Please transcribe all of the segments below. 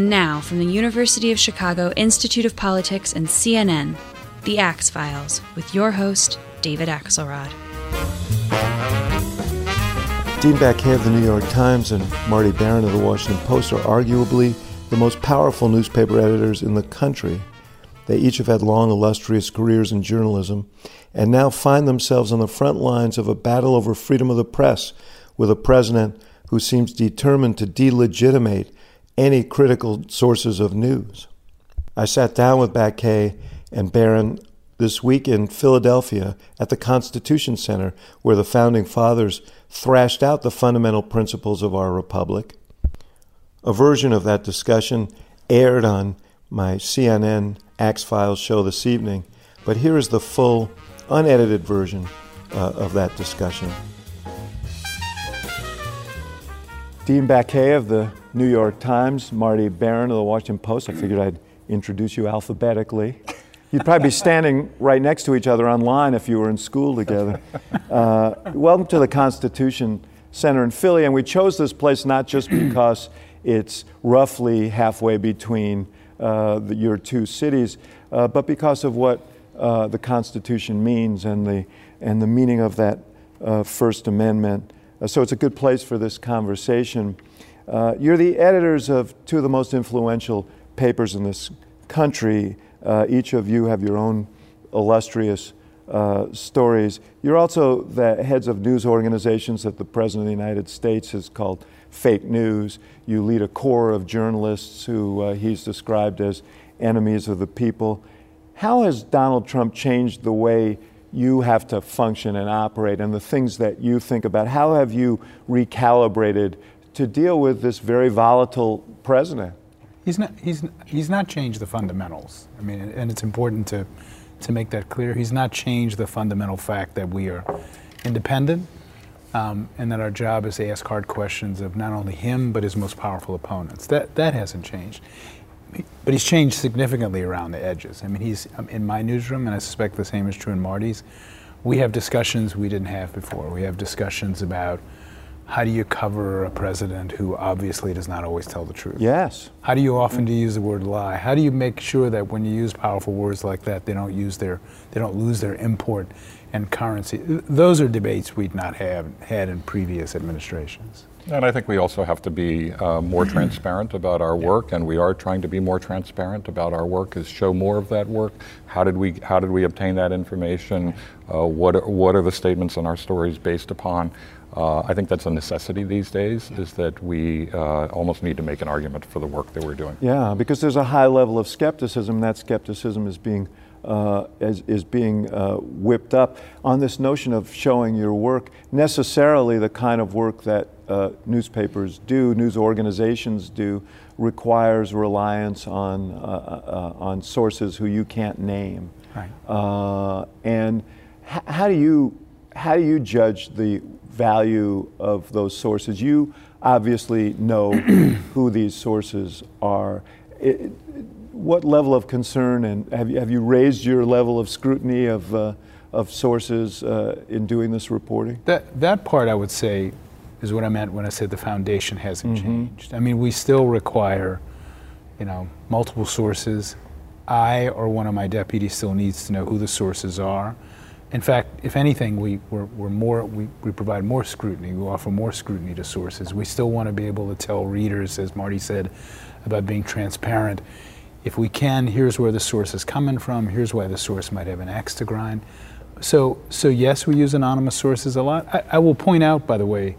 And now, from the University of Chicago Institute of Politics and CNN, The Axe Files, with your host, David Axelrod. Dean Baquet of the New York Times and Marty Baron of the Washington Post are arguably the most powerful newspaper editors in the country. They each have had long, illustrious careers in journalism and now find themselves on the front lines of a battle over freedom of the press with a president who seems determined to delegitimate any critical sources of news. I sat down with Baquet and Baron this week in Philadelphia at the Constitution Center, where the founding fathers thrashed out the fundamental principles of our republic. A version of that discussion aired on my CNN Axe Files show this evening, but here is the full, unedited version uh, of that discussion. Dean Baquet of the New York Times, Marty Baron of the Washington Post. I figured I'd introduce you alphabetically. You'd probably be standing right next to each other online if you were in school together. Uh, welcome to the Constitution Center in Philly, and we chose this place not just because it's roughly halfway between uh, the, your two cities, uh, but because of what uh, the Constitution means and the, and the meaning of that uh, First Amendment. Uh, so it's a good place for this conversation. Uh, you're the editors of two of the most influential papers in this country. Uh, each of you have your own illustrious uh, stories. You're also the heads of news organizations that the President of the United States has called fake news. You lead a corps of journalists who uh, he's described as enemies of the people. How has Donald Trump changed the way you have to function and operate and the things that you think about? How have you recalibrated to deal with this very volatile president? He's not, he's, he's not changed the fundamentals. I mean, and it's important to, to make that clear. He's not changed the fundamental fact that we are independent um, and that our job is to ask hard questions of not only him, but his most powerful opponents. That, that hasn't changed. But he's changed significantly around the edges. I mean, he's um, in my newsroom, and I suspect the same is true in Marty's. We have discussions we didn't have before. We have discussions about how do you cover a president who obviously does not always tell the truth? Yes. How do you often do you use the word lie? How do you make sure that when you use powerful words like that, they don't use their, they don't lose their import and currency? Those are debates we'd not have had in previous administrations. And I think we also have to be uh, more transparent about our work, and we are trying to be more transparent about our work. Is show more of that work. How did we How did we obtain that information? Uh, what are, What are the statements in our stories based upon? Uh, I think that's a necessity these days. Is that we uh, almost need to make an argument for the work that we're doing. Yeah, because there's a high level of skepticism. That skepticism is being uh, is, is, being uh, whipped up on this notion of showing your work, necessarily the kind of work that uh, newspapers do, news organizations do, requires reliance on, uh, uh, on sources who you can't name. Right. Uh, and how, do you, how do you judge the value of those sources? You obviously know who these sources are. It, what level of concern and have you, have you raised your level of scrutiny of, uh, of sources uh, in doing this reporting? That, that part I would say is what I meant when I said the foundation hasn't mm-hmm. changed. I mean, we still require, you know, multiple sources. I or one of my deputies still needs to know who the sources are. In fact, if anything, we, we're, we're more, we, we provide more scrutiny. We offer more scrutiny to sources. We still want to be able to tell readers, as Marty said, about being transparent if we can, here's where the source is coming from, here's why the source might have an axe to grind. So, so yes, we use anonymous sources a lot. I, I will point out, by the way,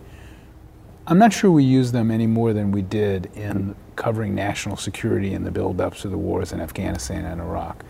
I'm not sure we use them any more than we did in covering national security in the build-ups of the wars in Afghanistan and Iraq,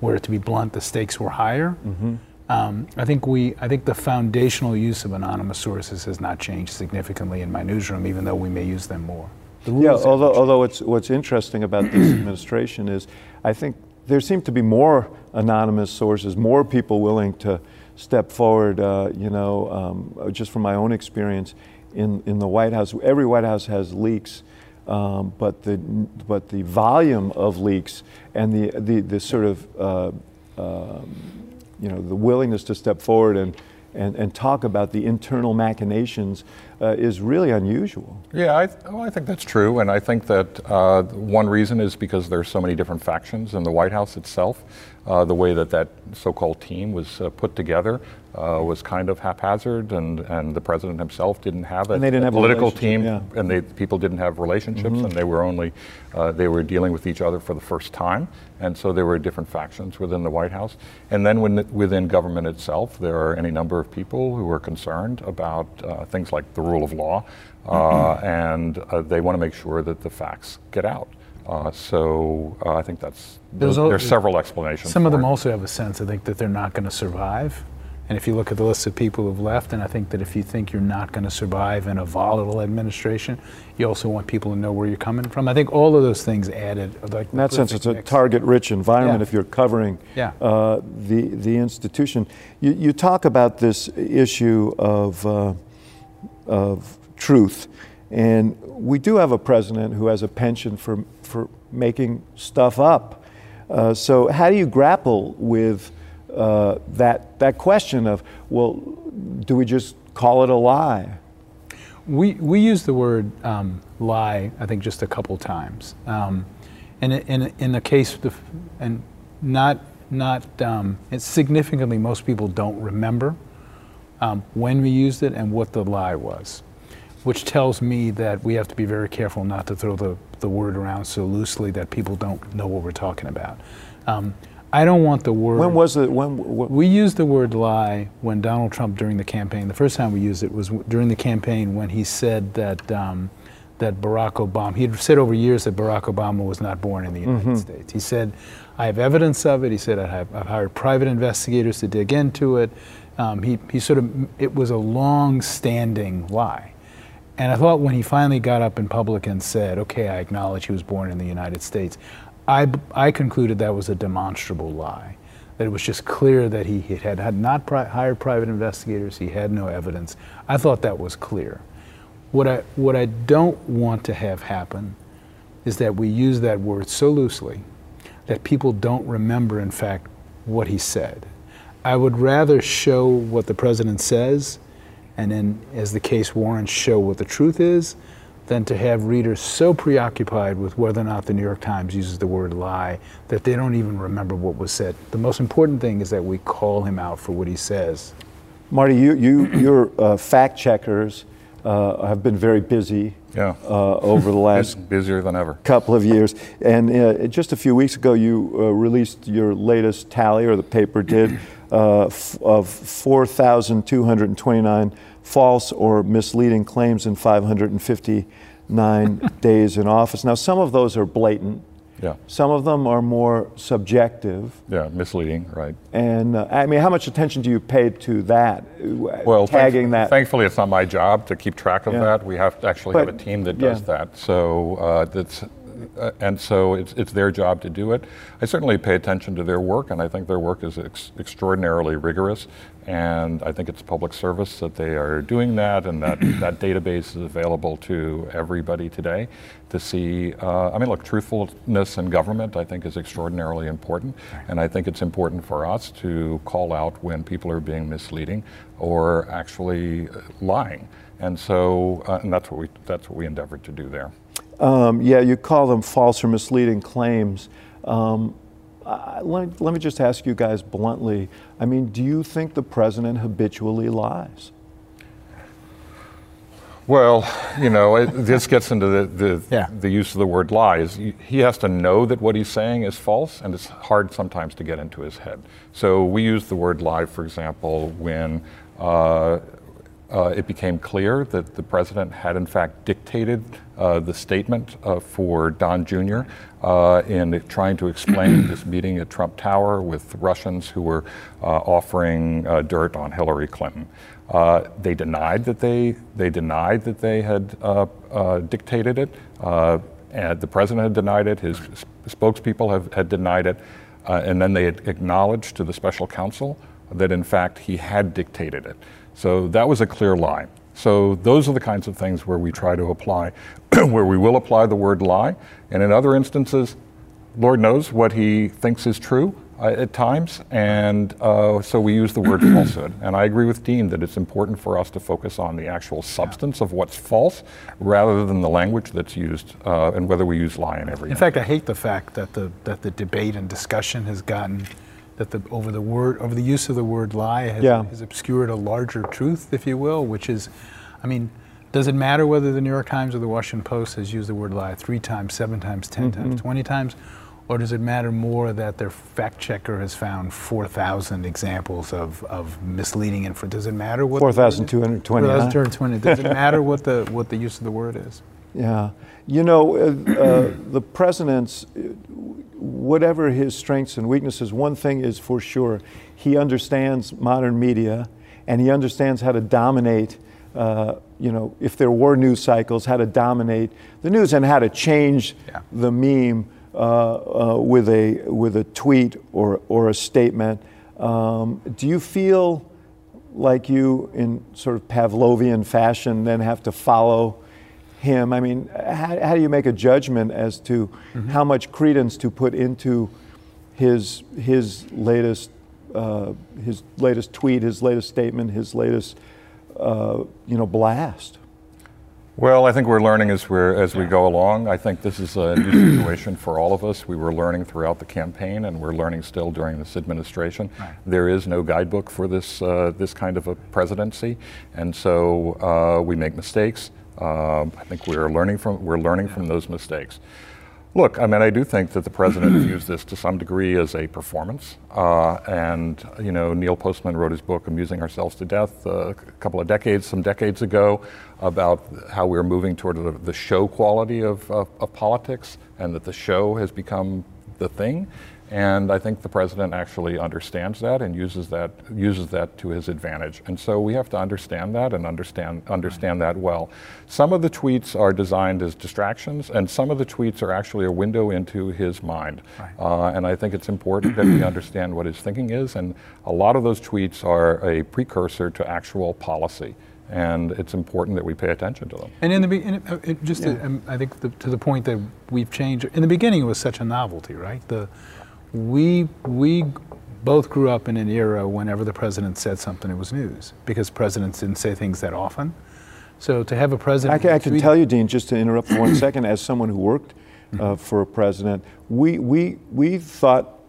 where, to be blunt, the stakes were higher. Mm-hmm. Um, I think we, I think the foundational use of anonymous sources has not changed significantly in my newsroom, even though we may use them more. yeah, although, although it's, what's interesting about this administration is I think there seem to be more anonymous sources, more people willing to step forward. Uh, you know, um, just from my own experience in, in the White House, every White House has leaks. Um, but the but the volume of leaks and the the, the sort of uh, uh, you know the willingness to step forward and and, and talk about the internal machinations uh, is really unusual. Yeah, I, well, I think that's true. And I think that uh, one reason is because there's so many different factions in the White House itself. Uh, the way that that so-called team was uh, put together uh, was kind of haphazard, and, and the president himself didn't have a, And they didn't have political team, yeah. and they, people didn't have relationships, Mm-hmm. and they were only uh, they were dealing with each other for the first time, and so there were different factions within the White House. And then when, within government itself, there are any number of people who are concerned about uh, things like the rule of law, uh, and uh, they want to make sure that the facts get out. Uh, so uh, I think that's There's there's, al- several explanations. Some of them it. also have a sense, I think, that they're not going to survive. And if you look at the list of people who've left, and I think that if you think you're not going to survive in a volatile administration, you also want people to know where you're coming from. I think all of those things added. Like In that sense, it's a target-rich environment Yeah. if you're covering Yeah. uh, the the institution. You, you talk about this issue of uh, of truth, and we do have a president who has a penchant for for making stuff up. Uh, so, how do you grapple with uh, that that question of well, do we just call it a lie? We, we use the word um, lie, I think, just a couple times. Um, and in, in the case, the, and not, not um, it's significantly, most people don't remember um, when we used it and what the lie was, which tells me that we have to be very careful not to throw the, the word around so loosely that people don't know what we're talking about. I don't want the word. When was it? When? wh- We used the word lie when Donald Trump during the campaign. The first time we used it was w- during the campaign when he said that um, that Barack Obama. He had said over years that Barack Obama was not born in the United States. He said, "I have evidence of it." He said, "I have I've hired private investigators to dig into it." Um, he he sort of it was a long-standing lie. And I thought when he finally got up in public and said, okay, I acknowledge he was born in the United States, I, I concluded that was a demonstrable lie. That it was just clear that he had, had not pri- hired private investigators, he had no evidence. I thought that was clear. What I, what I don't want to have happen is that we use that word so loosely that people don't remember, in fact, what he said. I would rather show what the president says and then, as the case warrants, show what the truth is than to have readers so preoccupied with whether or not the New York Times uses the word lie that they don't even remember what was said. The most important thing is that we call him out for what he says. Marty, you, you, your uh, fact checkers uh, have been very busy Yeah. uh, over the last Bus- busier than ever. couple of years. And uh, just a few weeks ago, you uh, released your latest tally, or the paper did, uh, f- of 4,229 false or misleading claims in 559 days in office. Now, some of those are blatant. Yeah. Some of them are more subjective. Yeah, misleading, right. And uh, I mean, how much attention do you pay to that? Well, tagging thank- that. Thankfully, it's not my job to keep track of Yeah. that. We have to actually have a team that does yeah. that. So uh, that's, uh, and so it's, it's their job to do it. I certainly pay attention to their work, and I think their work is ex- extraordinarily rigorous. And I think it's public service that they are doing that, and that that database is available to everybody today to see. Uh, I mean, look, truthfulness in government, I think, is extraordinarily important, and I think it's important for us to call out when people are being misleading or actually uh, lying. And so, uh, and that's what we that's what we endeavored to do there. Um, yeah, you call them false or misleading claims. Um, I, let, let me just ask you guys bluntly. I mean, do you think the president habitually lies? Well, you know, it, this gets into the, the, Yeah. the use of the word lies. He has to know that what he's saying is false, and it's hard sometimes to get into his head. So we use the word lie, for example, when uh, uh, it became clear that the president had, in fact, dictated uh, the statement uh, for Don Jr. Uh, in trying to explain this meeting at Trump Tower with Russians who were uh, offering uh, dirt on Hillary Clinton. Uh, they denied that they they denied that they had uh, uh, dictated it. Uh, and the president had denied it. His spokespeople have, had denied it, uh, and then they had acknowledged to the special counsel that in fact he had dictated it. So that was a clear lie. So those are the kinds of things where we try to apply, where we will apply the word lie, and in other instances, Lord knows what he thinks is true uh, at times, and uh, so we use the word falsehood. And I agree with Dean that it's important for us to focus on the actual substance of what's false rather than the language that's used uh, and whether we use lie in every. In fact, I hate the fact that the that the debate and discussion has gotten that the over the word over the use of the word lie has, Yeah. has obscured a larger truth, if you will, which is, I mean. Does it matter whether the New York Times or the Washington Post has used the word lie three times, seven times, 10 Mm-hmm. times, 20 times? Or does it matter more that their fact checker has found 4,000 examples of, of misleading info? Does it matter what the word is? 4,229. 4,220. Does it matter what the, what the use of the word is? Yeah. You know, uh, uh, the president's, uh, whatever his strengths and weaknesses, one thing is for sure he understands modern media and he understands how to dominate. Uh, you know, if there were news cycles, how to dominate the news and how to change Yeah. the meme uh, uh, with a with a tweet or or a statement. Um, do you feel like you, in sort of Pavlovian fashion, then have to follow him? I mean, how, how do you make a judgment as to how much credence to put into his his latest uh, his latest tweet, his latest statement, his latest uh, you know blast? Well, I think we're learning as we're as we go along. I think this is a new situation for all of us. We were learning throughout the campaign, and we're learning still during this administration. Right. There is no guidebook for this uh, this kind of a presidency, and so uh, we make mistakes. Um, I think we're learning from we're learning from those mistakes. Look, I mean, I do think that the president views this to some degree as a performance. Uh, and, you know, Neil Postman wrote his book, Amusing Ourselves to Death, uh, a couple of decades, some decades ago, about how we're moving toward the, the show quality of, of, of politics and that the show has become the thing. And I think the president actually understands that and uses that uses that to his advantage. And so we have to understand that and understand understand that well. Some of the tweets are designed as distractions, and some of the tweets are actually a window into his mind. Right. Uh, and I think it's important that we understand what his thinking is. And a lot of those tweets are a precursor to actual policy. And it's important that we pay attention to them. And in the be- in, uh, it just, to, um, I think the, to the point that we've changed. In the beginning, it was such a novelty, right? The we we both grew up in an era whenever the president said something, it was news because presidents didn't say things that often. So to have a president, I can, I can tell you, Dean, just to interrupt for one second, as someone who worked uh, for a president, we, we, we thought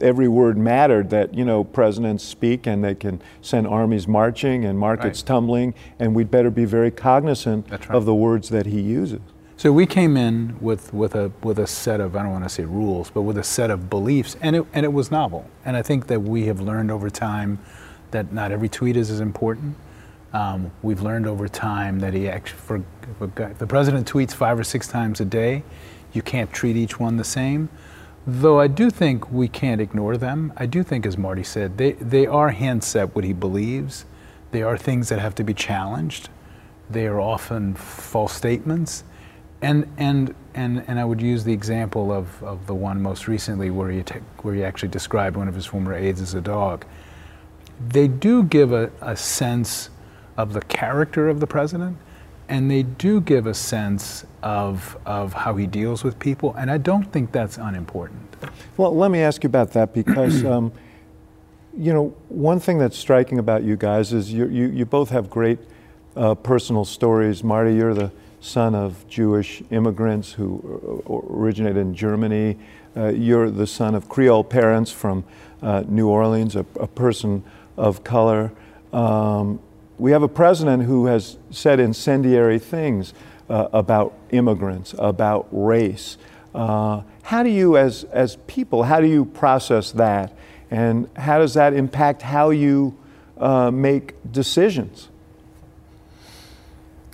every word mattered that, you know, presidents speak and they can send armies marching and markets Right. tumbling, and we'd better be very cognizant right. of the words that he uses. So we came in with, with a with a set of I don't want to say rules, but with a set of beliefs, and it and it was novel. And I think that we have learned over time that not every tweet is as important. Um, we've learned over time that he actually, for, if the president tweets five or six times a day, you can't treat each one the same. Though I do think we can't ignore them. I do think, as Marty said, they, they are hints at what he believes. They are things that have to be challenged. They are often false statements. And, and, and, and I would use the example of, of the one most recently where he, where he actually described one of his former aides as a dog. They do give a, a sense of the character of the president, and they do give a sense of, of how he deals with people, and I don't think that's unimportant. Well, let me ask you about that because, um, you know, one thing that's striking about you guys is you, you, you both have great uh, personal stories. Marty, you're the son of Jewish immigrants who uh, originated in Germany. Uh, you're the son of Creole parents from uh, New Orleans, a, a person of color. Um, we have a president who has said incendiary things uh, about immigrants, about race. Uh, how do you, as, as people, how do you process that? And how does that impact how you uh, make decisions?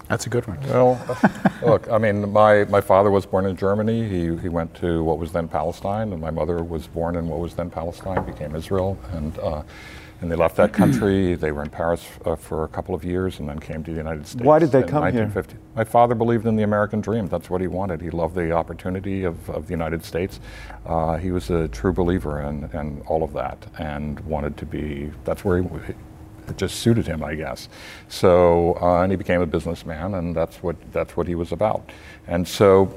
That's a good one. Well, look, I mean, my, my father was born in Germany. He, he went to what was then Palestine, and my mother was born in what was then Palestine, became Israel. And, uh, and they left that country. They were in Paris uh, for a couple of years and then came to the United States. Why did they in come here? My father believed in the American dream. That's what he wanted. He loved the opportunity of, of the United States. Uh, he was a true believer in, in all of that and wanted to be, that's where he, it just suited him, I guess. So, uh, and he became a businessman, and that's what that's what he was about. And so,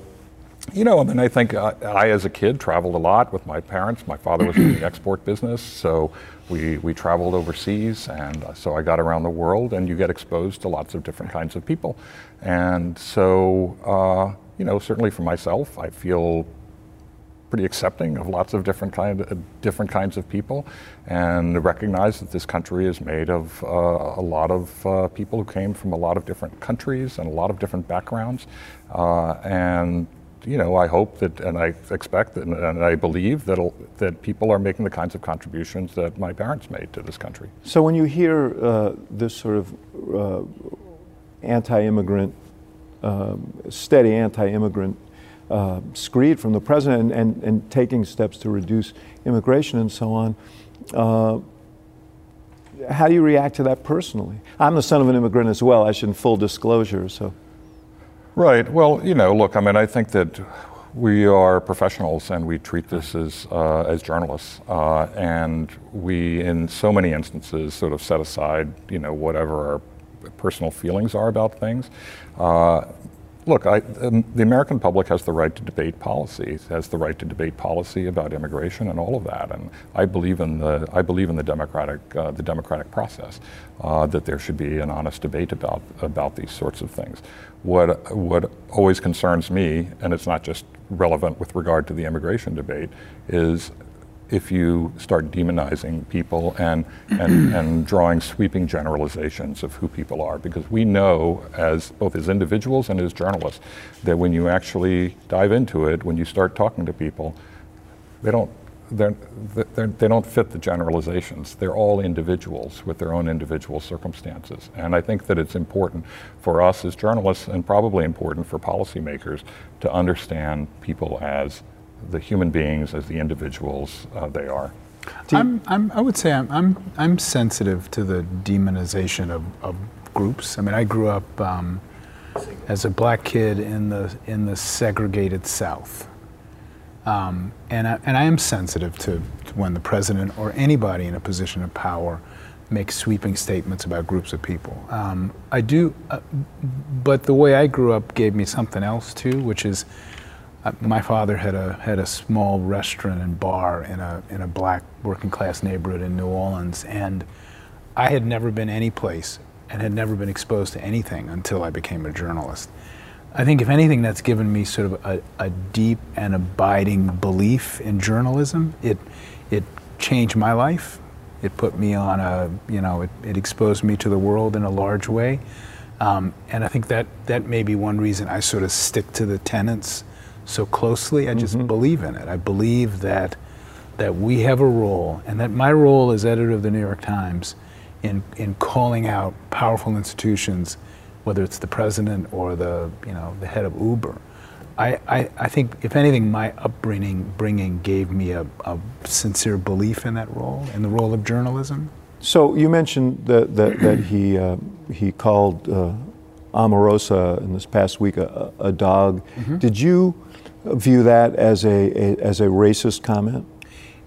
You know, I mean, I think uh, I, as a kid, traveled a lot with my parents. My father was in the export business, so we, we traveled overseas, and uh, so I got around the world, and you get exposed to lots of different kinds of people. And so, uh, you know, certainly for myself, I feel pretty accepting of lots of different kind uh, different kinds of people, and recognize that this country is made of uh, a lot of uh, people who came from a lot of different countries and a lot of different backgrounds, uh, and you know, I hope that, and I expect, that, and I believe that that people are making the kinds of contributions that my parents made to this country. So when you hear uh, this sort of uh, anti-immigrant, steady anti-immigrant uh, screed from the president and, and, and, taking steps to reduce immigration and so on. Uh, how do you react to that personally? I'm the son of an immigrant as well. I should, in full disclosure. So, right. Well, you know, look. I mean, I think that we are professionals and we treat this as uh, as journalists, uh, and we, in so many instances, sort of set aside, you know, whatever our personal feelings are about things. Uh, look, I, um, the American public has the right to debate policy, has the right to debate policy about immigration and all of that. And I believe in the I believe in the democratic uh, the democratic process uh, that there should be an honest debate about about these sorts of things. What what always concerns me, and it's not just relevant with regard to the immigration debate, is if you start demonizing people and, and, and drawing sweeping generalizations of who people are. Because we know, as both as individuals and as journalists, that when you actually dive into it, when you start talking to people, they don't, they're, they're, they do not fit the generalizations. They're all individuals with their own individual circumstances. And I think that it's important for us as journalists, and probably important for policymakers, to understand people as the human beings as the individuals uh, they are. I'm, I'm, i would say I'm, I'm, I'm sensitive to the demonization of, of groups. I mean, I grew up um, as a black kid in the, in the segregated South. Um, and, I, and I am sensitive to, to when the president or anybody in a position of power makes sweeping statements about groups of people. Um, I do, uh, but the way I grew up gave me something else too, which is my father had a had a small restaurant and bar in a in a black working class neighborhood in New Orleans, and I had never been any place and had never been exposed to anything until I became a journalist. I think, if anything, that's given me sort of a, a deep and abiding belief in journalism. It it changed my life. It put me on a you know it, it exposed me to the world in a large way. Um, and I think that that may be one reason I sort of stick to the tenets so closely. I just mm-hmm. believe in it. I believe that that we have a role, and that my role as editor of the New York Times in in calling out powerful institutions, whether it's the president or the you know the head of Uber. I, I, I think, if anything, my upbringing bringing gave me a, a sincere belief in that role, in the role of journalism. So you mentioned that, that, that he, uh, he called uh, Omarosa in this past week a, a dog. Mm-hmm. Did you view that as a, a, as a racist comment?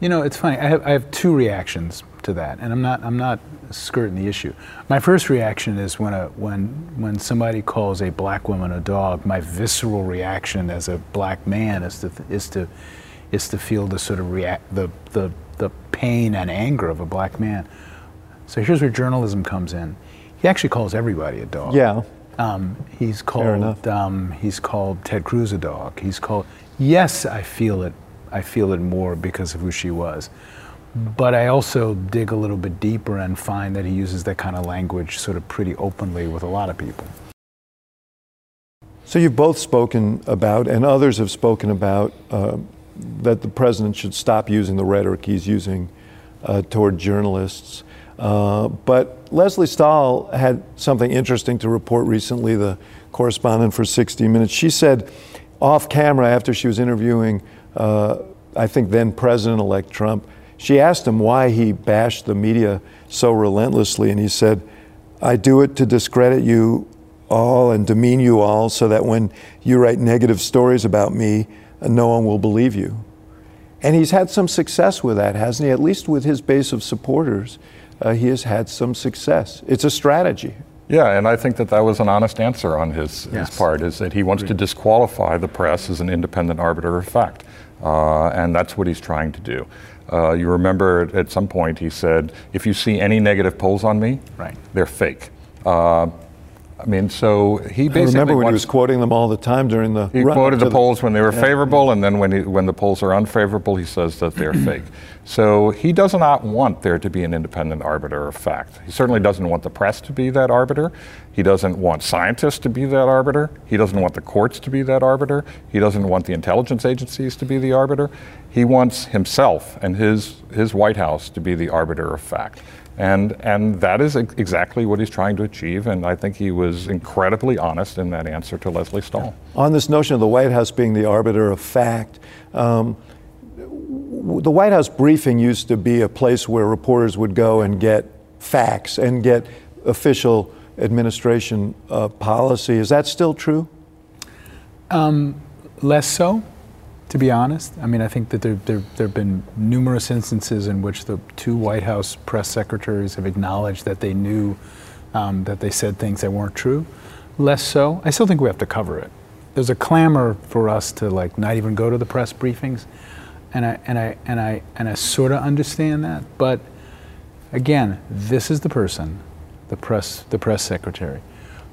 You know, it's funny. I have, I have two reactions to that, and I'm not I'm not skirting the issue. My first reaction is when a when when somebody calls a black woman a dog. My visceral reaction as a black man is to is to is to feel the sort of react the the the pain and anger of a black man. So here's where journalism comes in. He actually calls everybody a dog. Yeah. Um, he's called um, he's called Ted Cruz a dog. He's called yes, I feel it. I feel it more because of who she was. But I also dig a little bit deeper and find that he uses that kind of language sort of pretty openly with a lot of people. So you've both spoken about, and others have spoken about, uh, that the president should stop using the rhetoric he's using uh, toward journalists. Uh, but Lesley Stahl had something interesting to report recently, the correspondent for 60 Minutes. She said off camera after she was interviewing, uh, I think then President elect Trump, she asked him why he bashed the media so relentlessly, and he said, I do it to discredit you all and demean you all so that when you write negative stories about me, no one will believe you. And he's had some success with that, hasn't he? At least with his base of supporters uh, he has had some success. It's a strategy. Yeah, and I think that that was an honest answer on his, Yes. his part, is that he wants to disqualify the press as an independent arbiter of fact. Uh, and that's what he's trying to do. Uh, you remember at- at some point he said, if you see any negative polls on me, Right. they're fake. Uh, I mean, so he I basically remember when he was quoting them all the time during the. he quoted to the polls when they were favorable, and then when, he, when the polls are unfavorable, he says that they're fake. So he does not want there to be an independent arbiter of fact. He certainly doesn't want the press to be that arbiter. He doesn't want scientists to be that arbiter. He doesn't want the courts to be that arbiter. He doesn't want the intelligence agencies to be the arbiter. He wants himself and his, his White House to be the arbiter of fact. And, and that is exactly what he's trying to achieve, and I think he was incredibly honest in that answer to Lesley Stahl. On this notion of the White House being the arbiter of fact, um, the White House briefing used to be a place where reporters would go and get facts and get official administration uh, policy. Is that still true? Less so, to be honest. I mean, I think that there, there, there have been numerous instances in which the two White House press secretaries have acknowledged that they knew um, that they said things that weren't true. Less so. I still think we have to cover it. There's a clamor for us to like not even go to the press briefings, and I and I and I and I sort of understand that. But again, this is the person, the press the press secretary,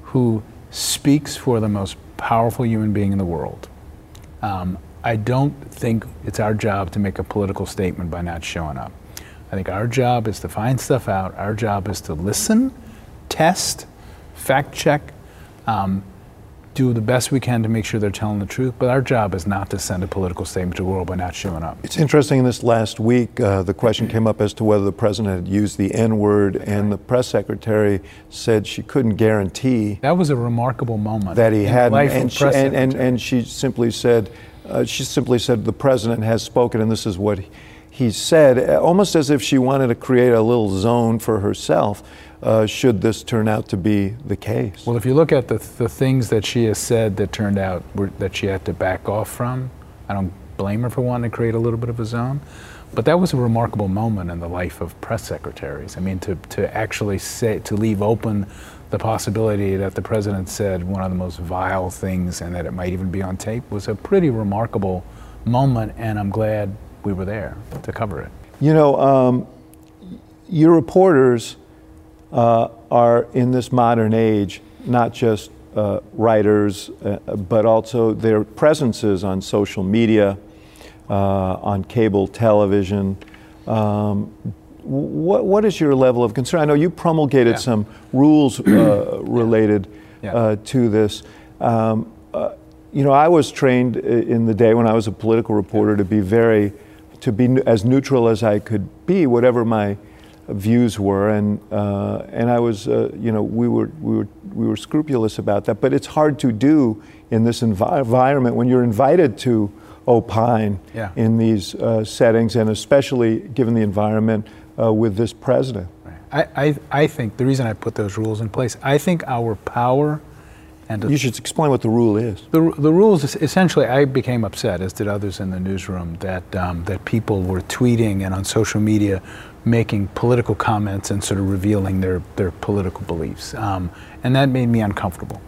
who speaks for the most powerful human being in the world. Um, I don't think it's our job to make a political statement by not showing up. I think our job is to find stuff out. Our job is to listen, test, fact check, um, do the best we can to make sure they're telling the truth. But our job is not to send a political statement to the world by not showing up. It's interesting. In this last week, uh, the question came up as to whether the president had used the N word, and the press secretary said she couldn't guarantee That was a remarkable moment that he hadn't. life And and, and, and she simply said, uh, she simply said, the president has spoken, and this is what he, said, almost as if she wanted to create a little zone for herself. Uh, should this turn out to be the case? Well, if you look at the, the things that she has said that turned out were, that she had to back off from, I don't blame her for wanting to create a little bit of a zone. But that was a remarkable moment in the life of press secretaries. I mean, to, to actually say, to leave open the possibility that the president said one of the most vile things and that it might even be on tape was a pretty remarkable moment, and I'm glad we were there to cover it. You know, um, your reporters uh, are in this modern age not just uh, writers, uh, but also their presences on social media, uh, on cable television. Um, what, what is your level of concern? I know you promulgated Yeah. some rules uh, related Yeah. uh, to this. Um, uh, you know, I was trained in the day when I was a political reporter to be very, to be as neutral as I could be, whatever my views were, and uh, and I was, uh, you know, we were we were we were scrupulous about that. But it's hard to do in this envi- environment when you're invited to opine Yeah. in these uh, settings, and especially given the environment uh, with this president. I, I, I think the reason I put those rules in place, I think our power and You should explain what the rule is. The, the rules is essentially, I became upset, as did others in the newsroom, that um, that people were tweeting and on social media making political comments and sort of revealing their their political beliefs, um, and that made me uncomfortable.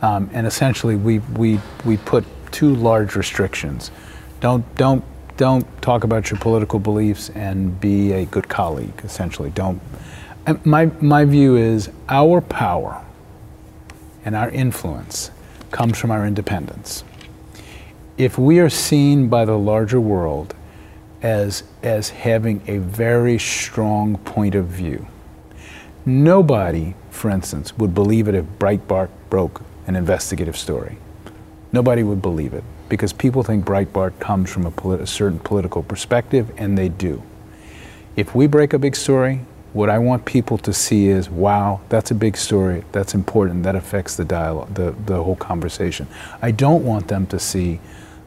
Um, and essentially, we we we put two large restrictions: don't don't don't talk about your political beliefs and be a good colleague. Essentially, don't. My my view is our power and our influence comes from our independence. If we are seen by the larger world as, as having a very strong point of view, nobody, for instance, would believe it if Breitbart broke an investigative story. Nobody would believe it because people think Breitbart comes from a, polit- a certain political perspective, and they do. If we break a big story, what I want people to see is, wow, that's a big story, that's important, that affects the dialogue, the, the whole conversation. I don't want them to see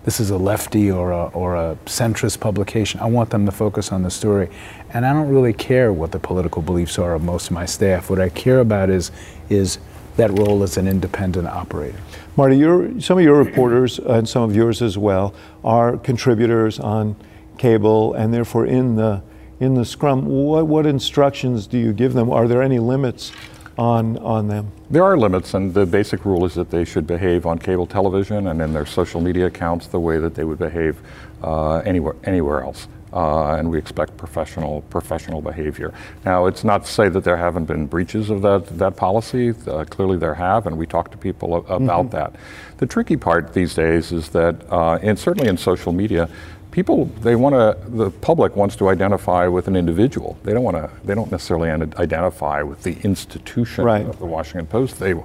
this is a lefty or a, or a centrist publication. I want them to focus on the story. And I don't really care what the political beliefs are of most of my staff. What I care about is, is that role as an independent operator. Marty, your, some of your reporters and some of yours as well are contributors on cable and therefore in the in the scrum. What, what instructions do you give them? Are there any limits on on them? There are limits, and the basic rule is that they should behave on cable television and in their social media accounts the way that they would behave uh, anywhere anywhere else. Uh, and we expect professional professional behavior. Now, it's not to say that there haven't been breaches of that that policy. Uh, clearly, there have, and we talk to people about mm-hmm. that. The tricky part these days is that, uh, and certainly in social media, people they want to the public wants to identify with an individual they don't want to they don't necessarily identify with the institution right. of the washington post they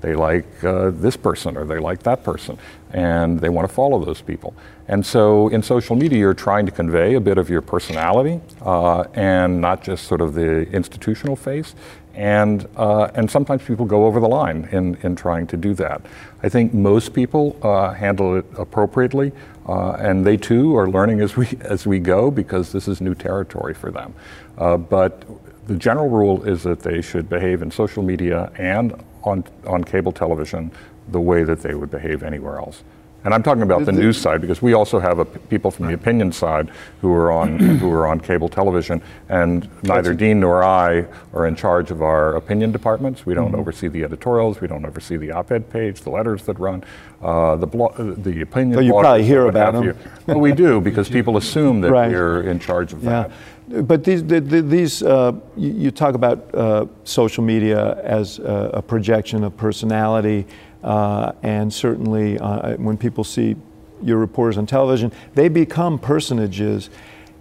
they like uh, this person or they like that person and they want to follow those people and so in social media you're trying to convey a bit of your personality uh, and not just sort of the institutional face and, uh, and sometimes people go over the line in, in trying to do that. I think most people uh, handle it appropriately, uh, and they too are learning as we, as we go because this is new territory for them. Uh, but the general rule is that they should behave in social media and on, on cable television the way that they would behave anywhere else. And I'm talking about the, the news side because we also have a, people from the opinion side who are on who are on cable television, and neither Dean nor I are in charge of our opinion departments. We don't mm-hmm. oversee the editorials. We don't oversee the op-ed page, the letters that run, uh, the blo- the opinion. So you probably hear about them. well, we do because people assume that right. we're in charge of yeah. that. But these, the, the, these uh, you, you, talk about uh, social media as a, a projection of personality. Uh, and certainly, uh, when people see your reporters on television, they become personages.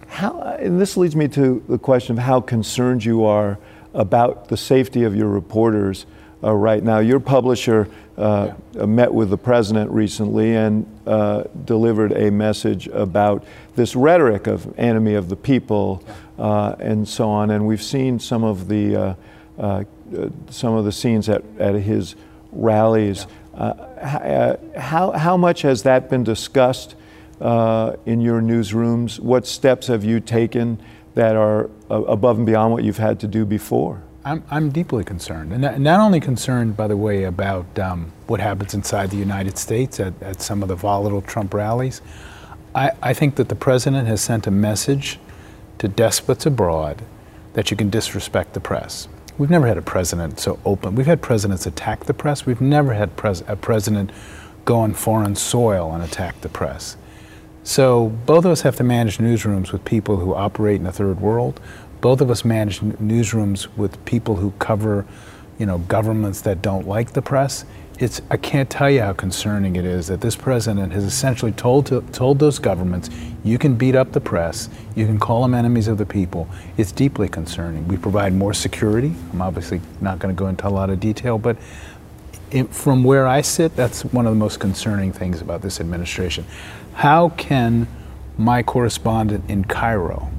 How, and this leads me to the question of how concerned you are about the safety of your reporters uh, right now. Your publisher uh, yeah. met with the president recently and uh, delivered a message about this rhetoric of enemy of the people uh, and so on. And we've seen some of the some of the scenes at, at his rallies. Yeah. Uh, how, how much has that been discussed uh, in your newsrooms? What steps have you taken that are uh, above and beyond what you've had to do before? I'm, I'm deeply concerned. And not only concerned, by the way, about um, what happens inside the United States at, at some of the volatile Trump rallies. I, I think that the president has sent a message to despots abroad that you can disrespect the press. We've never had a president so open. We've had presidents attack the press. We've never had pres- a president go on foreign soil and attack the press. So both of us have to manage newsrooms with people who operate in the third world. Both of us manage newsrooms with people who cover, you know, governments that don't like the press it's I can't tell you how concerning it is that this president has essentially told to, told those governments, you can beat up the press, you can call them enemies of the people. It's deeply concerning. We provide more security. I'm obviously not going to go into a lot of detail, but it, from where I sit, that's one of the most concerning things about this administration. How can my correspondent in Cairo,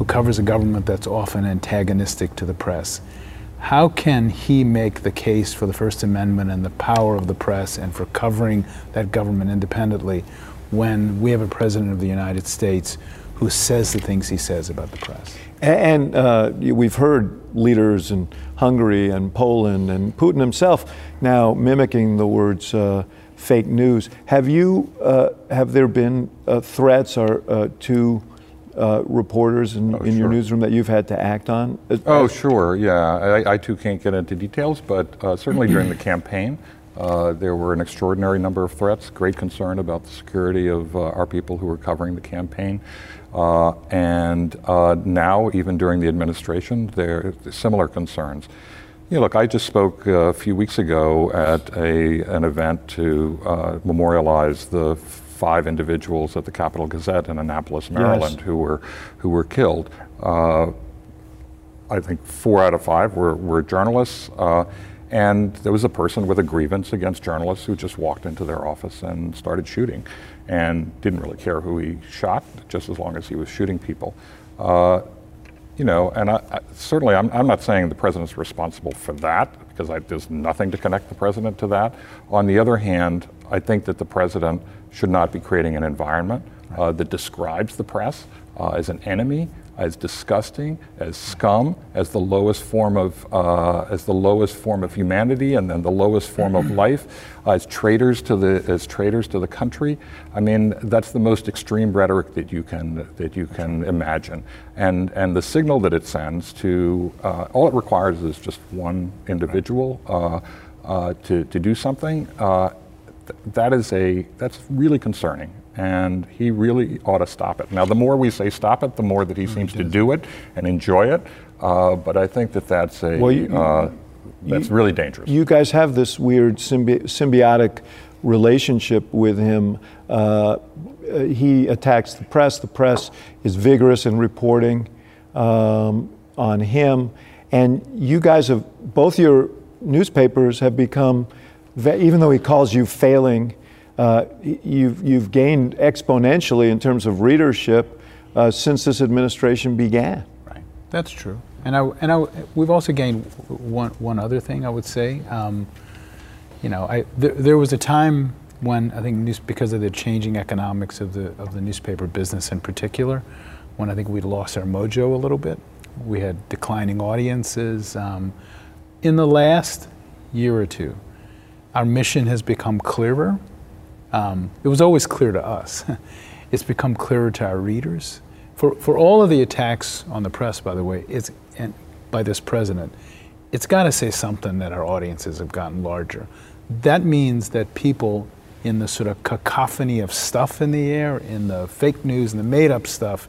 who covers a government that's often antagonistic to the press, how can he make the case for the First Amendment and the power of the press and for covering that government independently when we have a president of the United States who says the things he says about the press? And uh, we've heard leaders in Hungary and Poland and Putin himself now mimicking the words uh, fake news. Have you, uh, have there been uh, threats or, uh, to uh, reporters in, oh, in sure. your newsroom that you've had to act on? Oh, sure, yeah. I, I too can't get into details, but uh, certainly during the campaign, uh, there were an extraordinary number of threats, great concern about the security of uh, our people who were covering the campaign. Uh, and uh, now, even during the administration, there are similar concerns. Yeah, look, I just spoke a few weeks ago at a, an event to memorialize the five individuals at the Capital Gazette in Annapolis, Maryland, yes. who were who were killed. Uh, I think four out of five were, were journalists. Uh, and there was a person with a grievance against journalists who just walked into their office and started shooting and didn't really care who he shot, just as long as he was shooting people. Uh, you know, and I, I, certainly I'm, I'm, not saying the president's responsible for that because I, there's nothing to connect the president to that. On the other hand, I think that the president should not be creating an environment uh, that describes the press uh, as an enemy as disgusting, as scum, as the lowest form of uh, as the lowest form of humanity, and then the lowest form of life, as traitors to the as traitors to the country. I mean, that's the most extreme rhetoric that you can that you can imagine, and and the signal that it sends to uh, all it requires is just one individual uh, uh, to to do something. Th- that is a that's really concerning and he really ought to stop it. Now, the more we say stop it, the more that he seems to do it and enjoy it. Uh, but I think that that's a well, you, uh, that's you, really dangerous. You guys have this weird symbi- symbiotic relationship with him. Uh, he attacks the press. The press is vigorous in reporting um, on him, and you guys have both your newspapers have become, even though he calls you failing uh, you've, you've gained exponentially in terms of readership uh, since this administration began. Right, that's true. And I, and I, we've also gained one, one other thing I would say. Um, you know, I, th- there was a time when I think news, because of the changing economics of the of the newspaper business in particular, when I think we lost our mojo a little bit. We had declining audiences. Um, in the last year or two, our mission has become clearer um, it was always clear to us. it's become clearer to our readers. For, for all of the attacks on the press, by the way, it's, and by this president, it's got to say something that our audiences have gotten larger. That means that people in the sort of cacophony of stuff in the air, in the fake news and the made up stuff,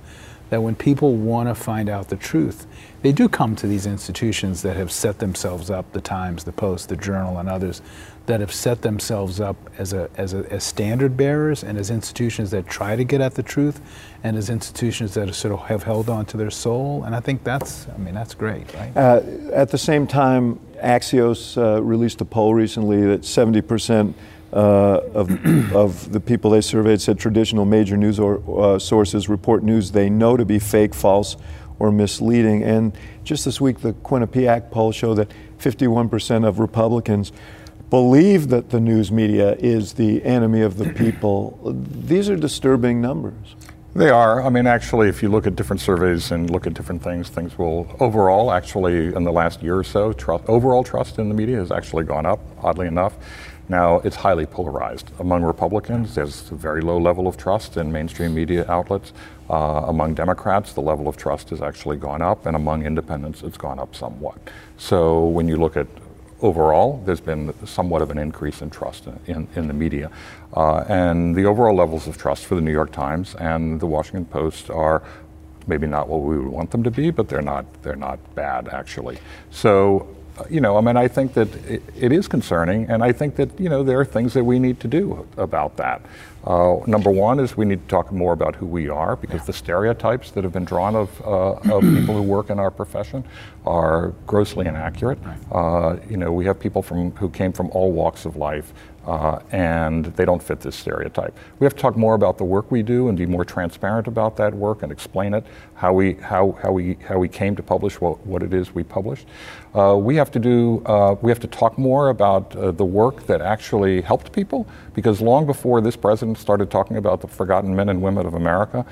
that when people want to find out the truth, they do come to these institutions that have set themselves up the Times, the Post, the Journal, and others that have set themselves up as, a, as, a, as standard bearers and as institutions that try to get at the truth and as institutions that sort of have held on to their soul. And I think that's, I mean, that's great, right? Uh, at the same time, Axios uh, released a poll recently that 70% uh, of, of the people they surveyed said traditional major news or, uh, sources report news they know to be fake, false, or misleading. And just this week, the Quinnipiac poll showed that 51% of Republicans believe that the news media is the enemy of the people. These are disturbing numbers. They are. I mean, actually, if you look at different surveys and look at different things, things will overall, actually, in the last year or so, trust, overall trust in the media has actually gone up, oddly enough. Now, it's highly polarized. Among Republicans, there's a very low level of trust in mainstream media outlets. Uh, among Democrats, the level of trust has actually gone up, and among independents, it's gone up somewhat. So when you look at overall, there's been somewhat of an increase in trust in, in the media. Uh, and the overall levels of trust for the New York Times and the Washington Post are maybe not what we would want them to be, but they're not, they're not bad actually. So, you know, I mean, I think that it, it is concerning, and I think that, you know, there are things that we need to do about that. Uh, number one is we need to talk more about who we are because yeah. the stereotypes that have been drawn of, uh, of people who work in our profession are grossly inaccurate. Right. Uh, you know, we have people from who came from all walks of life uh, and they don't fit this stereotype. We have to talk more about the work we do and be more transparent about that work and explain it, how we, how, how we, how we came to publish what, what it is we published. Uh, we have to do, uh, we have to talk more about uh, the work that actually helped people because long before this president started talking about the forgotten men and women of America,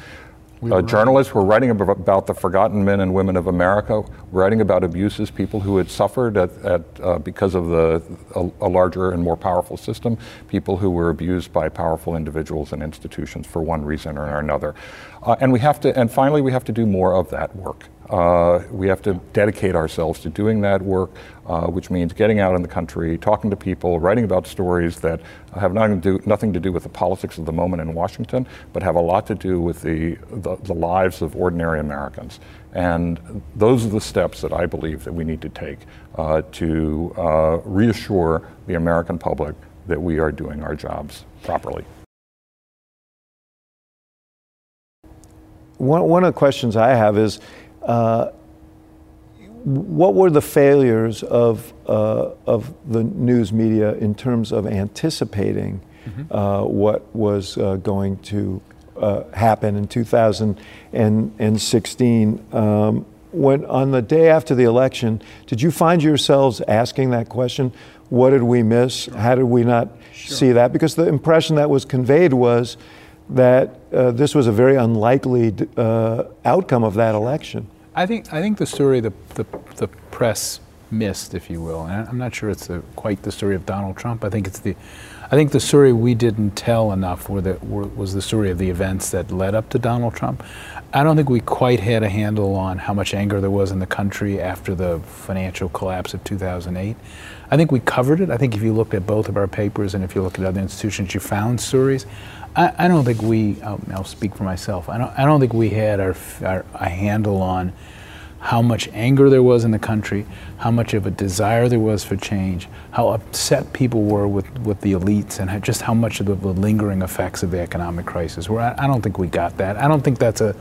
we uh, journalists were writing about the forgotten men and women of America, writing about abuses, people who had suffered at, at uh, because of the a, a, larger and more powerful system, people who were abused by powerful individuals and institutions for one reason or another. Uh, and we have to, and finally, we have to do more of that work. Uh, we have to dedicate ourselves to doing that work, uh, which means getting out in the country, talking to people, writing about stories that have nothing to, do, nothing to do with the politics of the moment in Washington, but have a lot to do with the, the, the lives of ordinary Americans. And those are the steps that I believe that we need to take uh, to uh, reassure the American public that we are doing our jobs properly. One, one of the questions I have is uh, what were the failures of, uh, of the news media in terms of anticipating mm-hmm. uh, what was uh, going to uh, happen in 2016? Um, when on the day after the election, did you find yourselves asking that question? What did we miss? Sure. How did we not sure. see that? Because the impression that was conveyed was that uh, this was a very unlikely uh, outcome of that election. I think I think the story the, the, the press missed, if you will, and I'm not sure it's a, quite the story of Donald Trump. I think it's the I think the story we didn't tell enough were the, were, was the story of the events that led up to Donald Trump. I don't think we quite had a handle on how much anger there was in the country after the financial collapse of 2008. I think we covered it. I think if you looked at both of our papers and if you look at other institutions, you found stories. I, I don't think we, I'll, I'll, speak for myself, I don't, I don't think we had our, our, a handle on how much anger there was in the country, how much of a desire there was for change, how upset people were with, with the elites, and just how much of the, lingering effects of the economic crisis were. I, I, don't think we got that. I don't think that's a,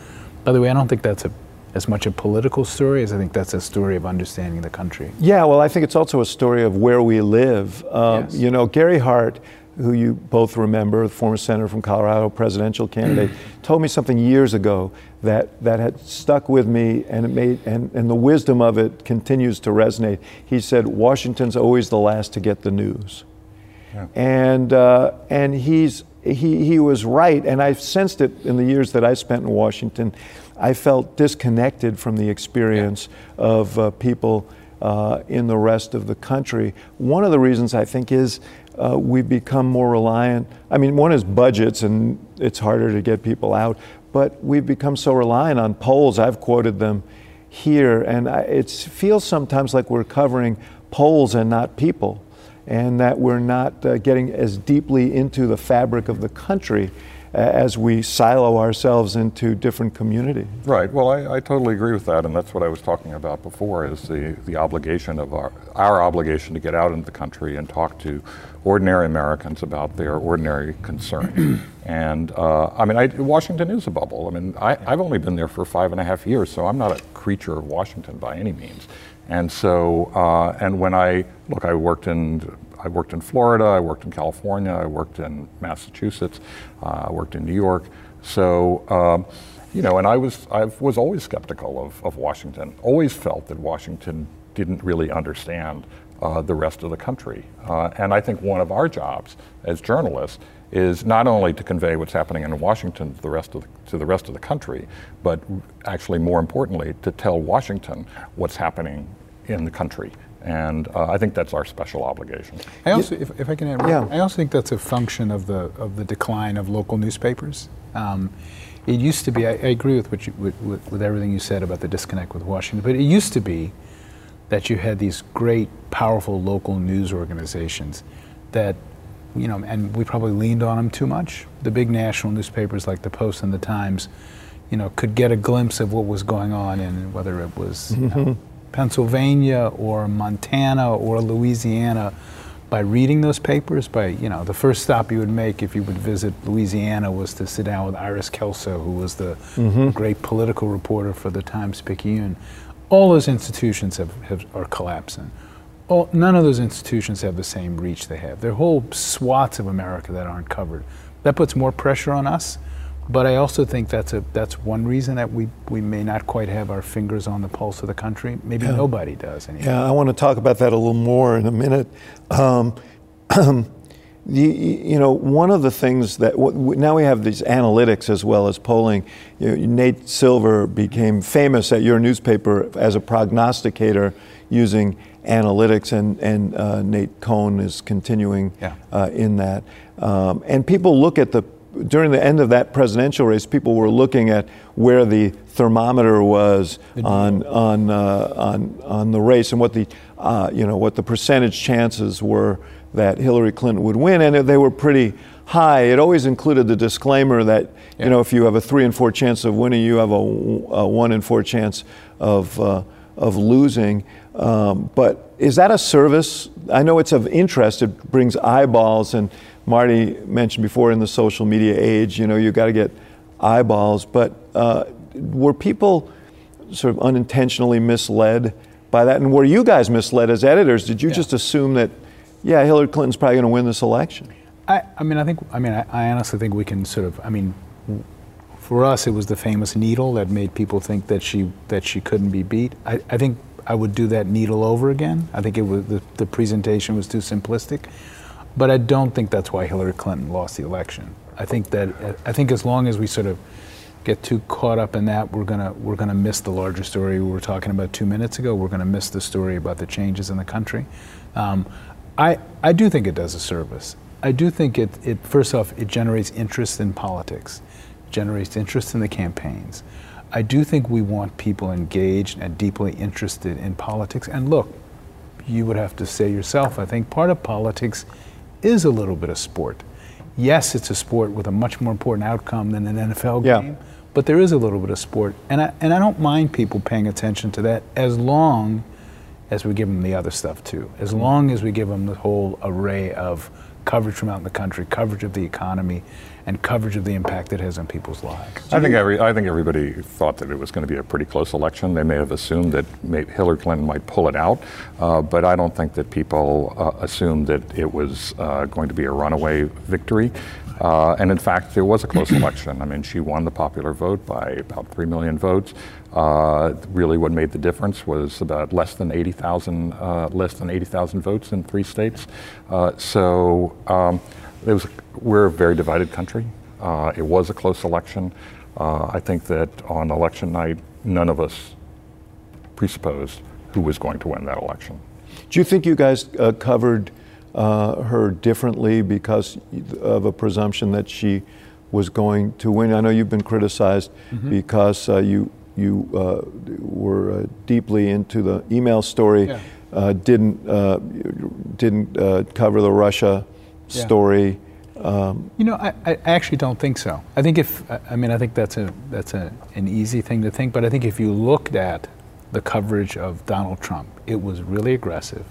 by the way, I don't think that's a, as much a political story as I think that's a story of understanding the country. Yeah, well, I think it's also a story of where we live. Uh, yes. You know, Gary Hart who you both remember, the former senator from Colorado, presidential candidate, told me something years ago that, that had stuck with me and it made and, and the wisdom of it continues to resonate. He said, Washington's always the last to get the news. Yeah. And uh, and he's he, he was right, and I've sensed it in the years that I spent in Washington. I felt disconnected from the experience yeah. of uh, people uh, in the rest of the country. One of the reasons I think is uh, we've become more reliant. I mean, one is budgets, and it's harder to get people out, but we've become so reliant on polls. I've quoted them here, and it feels sometimes like we're covering polls and not people, and that we're not uh, getting as deeply into the fabric of the country as we silo ourselves into different communities. Right. Well, I, I, totally agree with that, and that's what I was talking about before: is the the obligation of our our obligation to get out into the country and talk to ordinary Americans about their ordinary concerns. and uh, I mean, I, Washington is a bubble. I mean, I, I've only been there for five and a half years, so I'm not a creature of Washington by any means. And so, uh, and when I look, I worked in I worked in Florida, I worked in California, I worked in Massachusetts, uh, I worked in New York. So, um, you know, and I was, I was always skeptical of, of Washington, always felt that Washington didn't really understand uh, the rest of the country. Uh, and I think one of our jobs as journalists is not only to convey what's happening in Washington to the rest of the, to the rest of the country, but actually more importantly to tell Washington what's happening in the country and uh, I think that's our special obligation. I also, if, if I can add, yeah. I also think that's a function of the of the decline of local newspapers. Um, it used to be. I, I agree with what you, with, with, everything you said about the disconnect with Washington, but it used to be that you had these great, powerful local news organizations that, you know, and we probably leaned on them too much. The big national newspapers like the Post and the Times, you know, could get a glimpse of what was going on in whether it was. Mm-hmm. You know, Pennsylvania or Montana or Louisiana by reading those papers. By you know, the first stop you would make if you would visit Louisiana was to sit down with Iris Kelso, who was the mm-hmm. great political reporter for the Times Picayune. All those institutions have, have are collapsing. All, none of those institutions have the same reach they have. There are whole swaths of America that aren't covered. That puts more pressure on us but I also think that's a that's one reason that we, we may not quite have our fingers on the pulse of the country. Maybe yeah. nobody does. Anymore. Yeah, I want to talk about that a little more in a minute. Um, the, you know, one of the things that now we have these analytics as well as polling. You know, Nate Silver became famous at your newspaper as a prognosticator using analytics, and, and uh, Nate Cohn is continuing yeah. uh, in that. Um, and people look at the during the end of that presidential race, people were looking at where the thermometer was on on uh, on on the race and what the uh, you know what the percentage chances were that Hillary Clinton would win, and they were pretty high. It always included the disclaimer that yeah. you know if you have a three and four chance of winning, you have a, a one in four chance of uh, of losing. Um, but is that a service? I know it's of interest. It brings eyeballs and Marty mentioned before in the social media age, you know, you got to get eyeballs. But uh, were people sort of unintentionally misled by that? And were you guys misled as editors? Did you yeah. just assume that, yeah, Hillary Clinton's probably going to win this election? I, I mean, I think, I mean, I, I honestly think we can sort of, I mean, for us, it was the famous needle that made people think that she that she couldn't be beat. I, I think I would do that needle over again. I think it was the, the presentation was too simplistic. But I don't think that's why Hillary Clinton lost the election. I think that I think as long as we sort of get too caught up in that, we're gonna we're gonna miss the larger story we were talking about two minutes ago. We're gonna miss the story about the changes in the country. Um, I I do think it does a service. I do think it it first off it generates interest in politics, generates interest in the campaigns. I do think we want people engaged and deeply interested in politics. And look, you would have to say yourself, I think part of politics is a little bit of sport. Yes, it's a sport with a much more important outcome than an NFL Yeah. game, but there is a little bit of sport. And I, and I don't mind people paying attention to that as long as we give them the other stuff too. As long as we give them the whole array of coverage from out in the country, coverage of the economy, and coverage of the impact it has on people's lives. I think every, I think everybody thought that it was going to be a pretty close election. They may have assumed that Hillary Clinton might pull it out, uh, but I don't think that people uh, assumed that it was uh, going to be a runaway victory. Uh, and in fact, there was a close election. I mean, she won the popular vote by about three million votes. Uh, really, what made the difference was about less than 80,000 uh, less than 80,000 votes in three states. Uh, so um, it was, we're a very divided country. Uh, it was a close election. Uh, I think that on election night, none of us presupposed who was going to win that election. Do you think you guys uh, covered uh, her differently because of a presumption that she was going to win? I know you've been criticized Mm-hmm. because uh, you you uh, were uh, deeply into the email story, Yeah. uh, didn't uh, didn't uh, cover the Russia Yeah. story. You know, I, I actually don't think so. I think if I- I mean I think that's a that's a, an easy thing to think, but I think if you looked at the coverage of Donald Trump, it was really aggressive.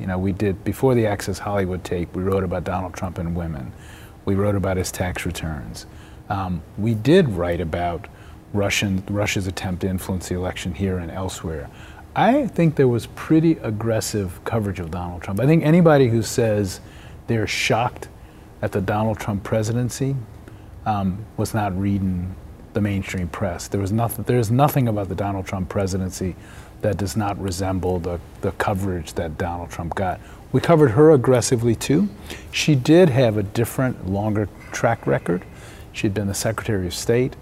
You know, we did before the Access Hollywood tape. We wrote about Donald Trump and women. We wrote about his tax returns. Um, we did write about Russian Russia's attempt to influence the election here and elsewhere. I think there was pretty aggressive coverage of Donald Trump. I think anybody who says they're shocked at the Donald Trump presidency um, was not reading the mainstream press. There was nothing. There is nothing about the Donald Trump presidency that does not resemble the, the coverage that Donald Trump got. We covered her aggressively too. She did have a different, longer track record. She'd been the Secretary of State.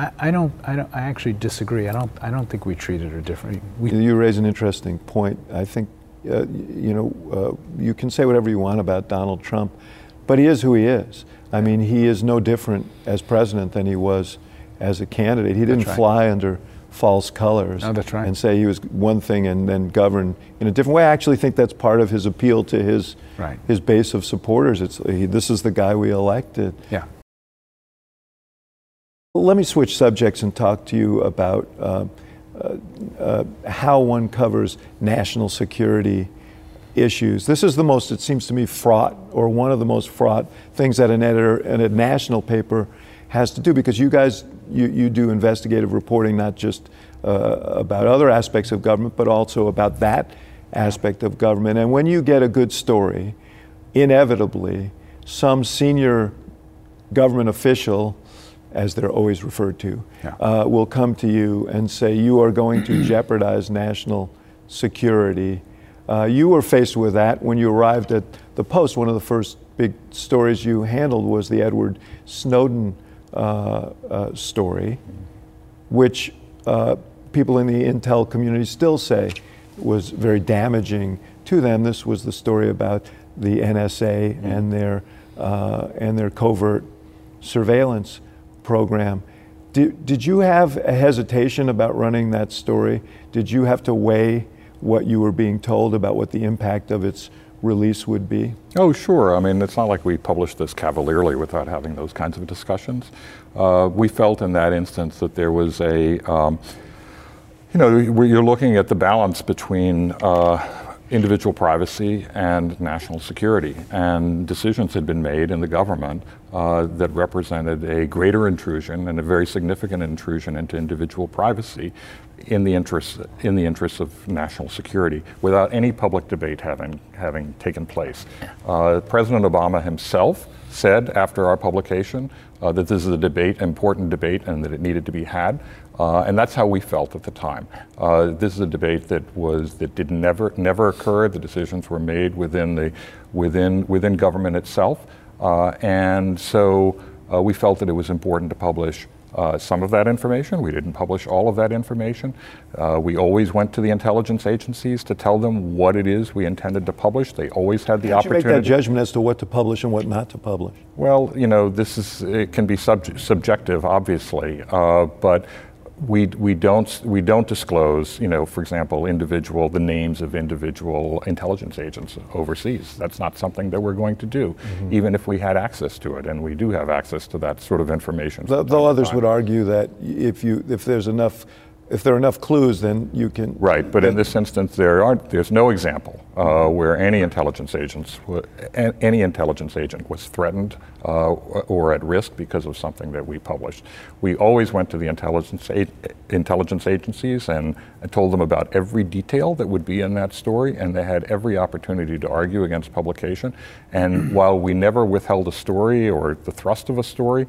I, I don't. I don't. I actually disagree. I don't. I don't think we treated her differently. We, You raise an interesting point. I think, uh, you know, uh, you can say whatever you want about Donald Trump, but he is who he is. I mean, he is no different as president than he was as a candidate. He didn't right. fly under false colors No, right. and say he was one thing and then govern in a different way. I actually think that's part of his appeal to his Right. his base of supporters. It's he, this is the guy we elected. yeah. Let me switch subjects and talk to you about uh, uh, uh, how one covers national security issues. This is the most, it seems to me, fraught, or one of the most fraught things that an editor in a national paper has to do because you guys, you, you do investigative reporting not just uh, about other aspects of government, but also about that aspect of government. And when you get a good story, inevitably, some senior government official, as they're always referred to, Yeah. uh, will come to you and say, You are going to jeopardize national security. Uh, you were faced with that when you arrived at the Post. One of the first big stories you handled was the Edward Snowden uh, uh, story, which uh, people in the intel community still say was very damaging to them. This was the story about the NSA and their uh, and their covert surveillance program. Did, did you have a hesitation about running that story? Did you have to weigh what you were being told about what the impact of its release would be? Oh, sure. I mean, it's not like we published this cavalierly without having those kinds of discussions. Uh, we felt in that instance that there was a, um, you know, you're looking at the balance between uh, individual privacy and national security. And decisions had been made in the government uh, that represented a greater intrusion and a very significant intrusion into individual privacy in the interests in the interests of national security without any public debate having having taken place. Uh, President Obama himself said after our publication uh, that this is a debate, important debate, and that it needed to be had. Uh, and that's how we felt at the time. Uh, this is a debate that was that did never never occur. The decisions were made within the within within government itself, and so uh, we felt that it was important to publish uh, some of that information. We didn't publish all of that information. Uh, we always went to the intelligence agencies to tell them what it is we intended to publish. They always had the How'd you make that judgment as to what to publish and what not to publish? Well, you know, this is it can be sub- subjective, obviously, uh, but we, we don't we don't disclose, you know, for example, individual the names of individual intelligence agents overseas. That's not something that we're going to do, Mm-hmm. even if we had access to it, and we do have access to that sort of information. Though, though others would argue that if you if there's enough if there are enough clues, then you can. Right, but in this instance, there aren't. There's no example uh, where any intelligence agents, any intelligence agent, was threatened uh, or at risk because of something that we published. We always went to the intelligence a- intelligence agencies and told them about every detail that would be in that story, and they had every opportunity to argue against publication. And while we never withheld a story or the thrust of a story.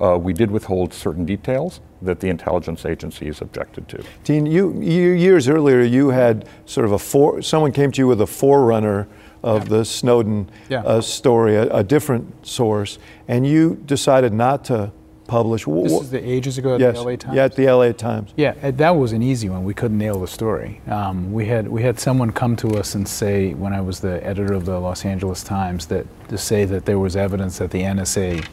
Uh, we did withhold certain details that the intelligence agencies objected to. Dean, you, you years earlier you had sort of a for someone came to you with a forerunner of the Snowden Yeah. uh, story, a, a different source, and you decided not to publish. Wh- This wh- is the ages ago at yes, the LA Times. yeah, at the LA Times. Yeah, that was an easy one. We couldn't nail the story. Um, we had we had someone come to us and say, when I was the editor of the Los Angeles Times, that to say that there was evidence that the NSA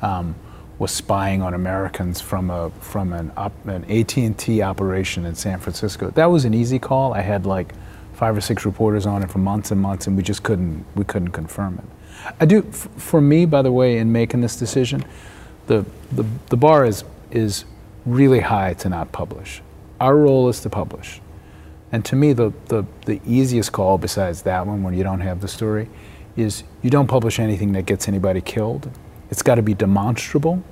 um, was spying on Americans from a from an op, an AT&T operation in San Francisco. That was an easy call. I had like five or six reporters on it for months and months, and we just couldn't we couldn't confirm it. I do for me, by the way, in making this decision, the the, the bar is is really high to not publish. Our role is to publish. And to me, the, the, the easiest call, besides that one, when you don't have the story, is you don't publish anything that gets anybody killed. It's got to be demonstrable.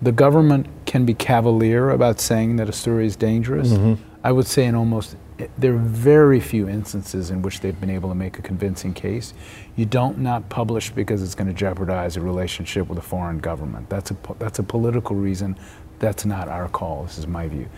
The government can be cavalier about saying that a story is dangerous. Mm-hmm. I would say in almost there are very few instances in which they've been able to make a convincing case. You don't not publish because it's going to jeopardize a relationship with a foreign government. That's a that's a political reason. That's not our call. This is my view.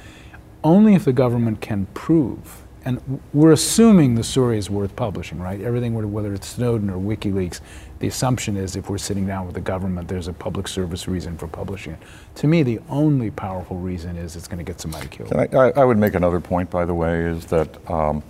Only if the government can prove, and we're assuming the story is worth publishing, right? Everything, whether- whether it's Snowden or WikiLeaks, the assumption is if we're sitting down with the government, there's a public service reason for publishing it. To me, the only powerful reason is it's going to get somebody killed. I, I, would make another point, by the way, is that um,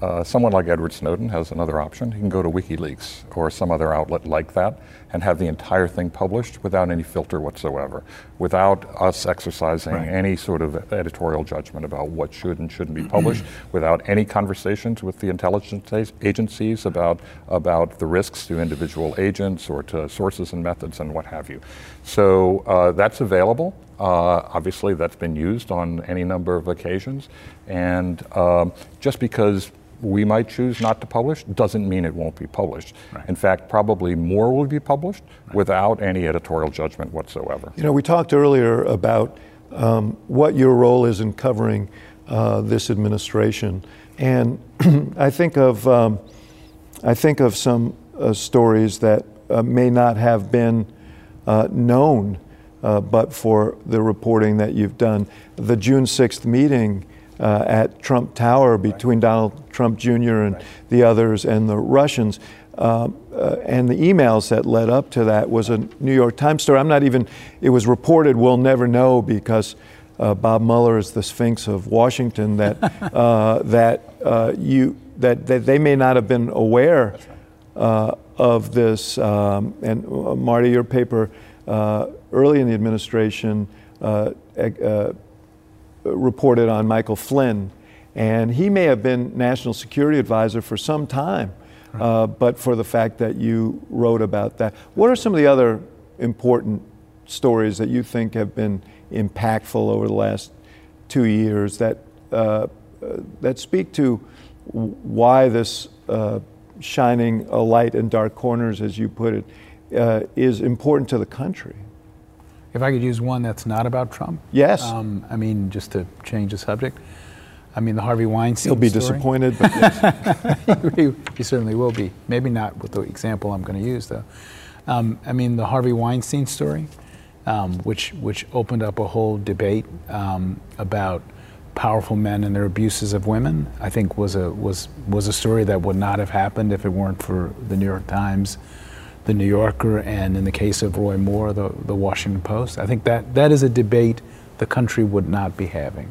uh, someone like Edward Snowden has another option. He can go to WikiLeaks or some other outlet like that and have the entire thing published without any filter whatsoever, without us exercising Right. any sort of editorial judgment about what should and shouldn't be published, without any conversations with the intelligence agencies about, about the risks to individual agents or to sources and methods and what have you. So uh, that's available. Uh, obviously, that's been used on any number of occasions. And um, just because we might choose not to publish doesn't mean it won't be published. Right. In fact, probably more will be published without any editorial judgment whatsoever. You know, we talked earlier about um, what your role is in covering uh, this administration, and I think of um, I think of some uh, stories that uh, may not have been uh, known, uh, but for the reporting that you've done. The June 6th meeting uh, at Trump Tower between Donald Trump Jr. and the others and the Russians. Um, uh, and the emails that led up to that was a New York Times story. I'm not even, it was reported, we'll never know because uh, Bob Mueller is the Sphinx of Washington, that, uh, that, uh, you, that, that they may not have been aware uh, of this. Um, and uh, Marty, your paper uh, early in the administration uh, uh, reported on Michael Flynn, and he may have been national security advisor for some time, uh, but for the fact that you wrote about that. What are some of the other important stories that you think have been impactful over the last two years that uh, uh, that speak to why this uh, shining a light in dark corners, as you put it, uh, is important to the country? If I could use one that's not about Trump, Yes. Um, I mean, just to change the subject. I mean, the Harvey Weinstein. He'll be story. disappointed, but yes. he, he certainly will be. Maybe not with the example I'm going to use, though. Um, I mean, the Harvey Weinstein story, um, which which opened up a whole debate um, about powerful men and their abuses of women. I think was a was was a story that would not have happened if it weren't for the New York Times, the New Yorker, and in the case of Roy Moore, the, the Washington Post. I think that that is a debate the country would not be having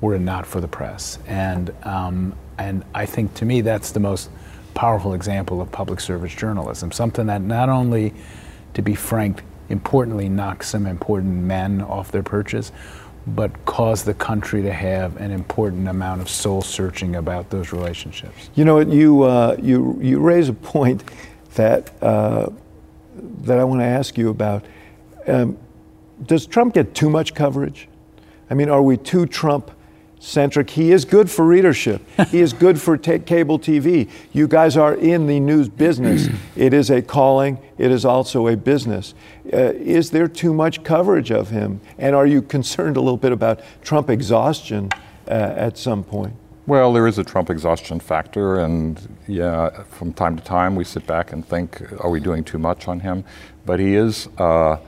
were it not for the press. And, um, and I think to me that's the most powerful example of public service journalism, something that not only, to be frank, importantly knocks some important men off their perches, but caused the country to have an important amount of soul searching about those relationships. You know, you, uh, you, you raise a point that, uh, that I want to ask you about. Um, does Trump get too much coverage? I mean, are we too Trump centric? He is good for readership. he is good for t- cable TV. You guys are in the news business. it is a calling. It is also a business. Uh, is there too much coverage of him? And are you concerned a little bit about Trump exhaustion uh, at some point? Well, there is a Trump exhaustion factor, and yeah, from time to time we sit back and think, are we doing too much on him? But he is uh,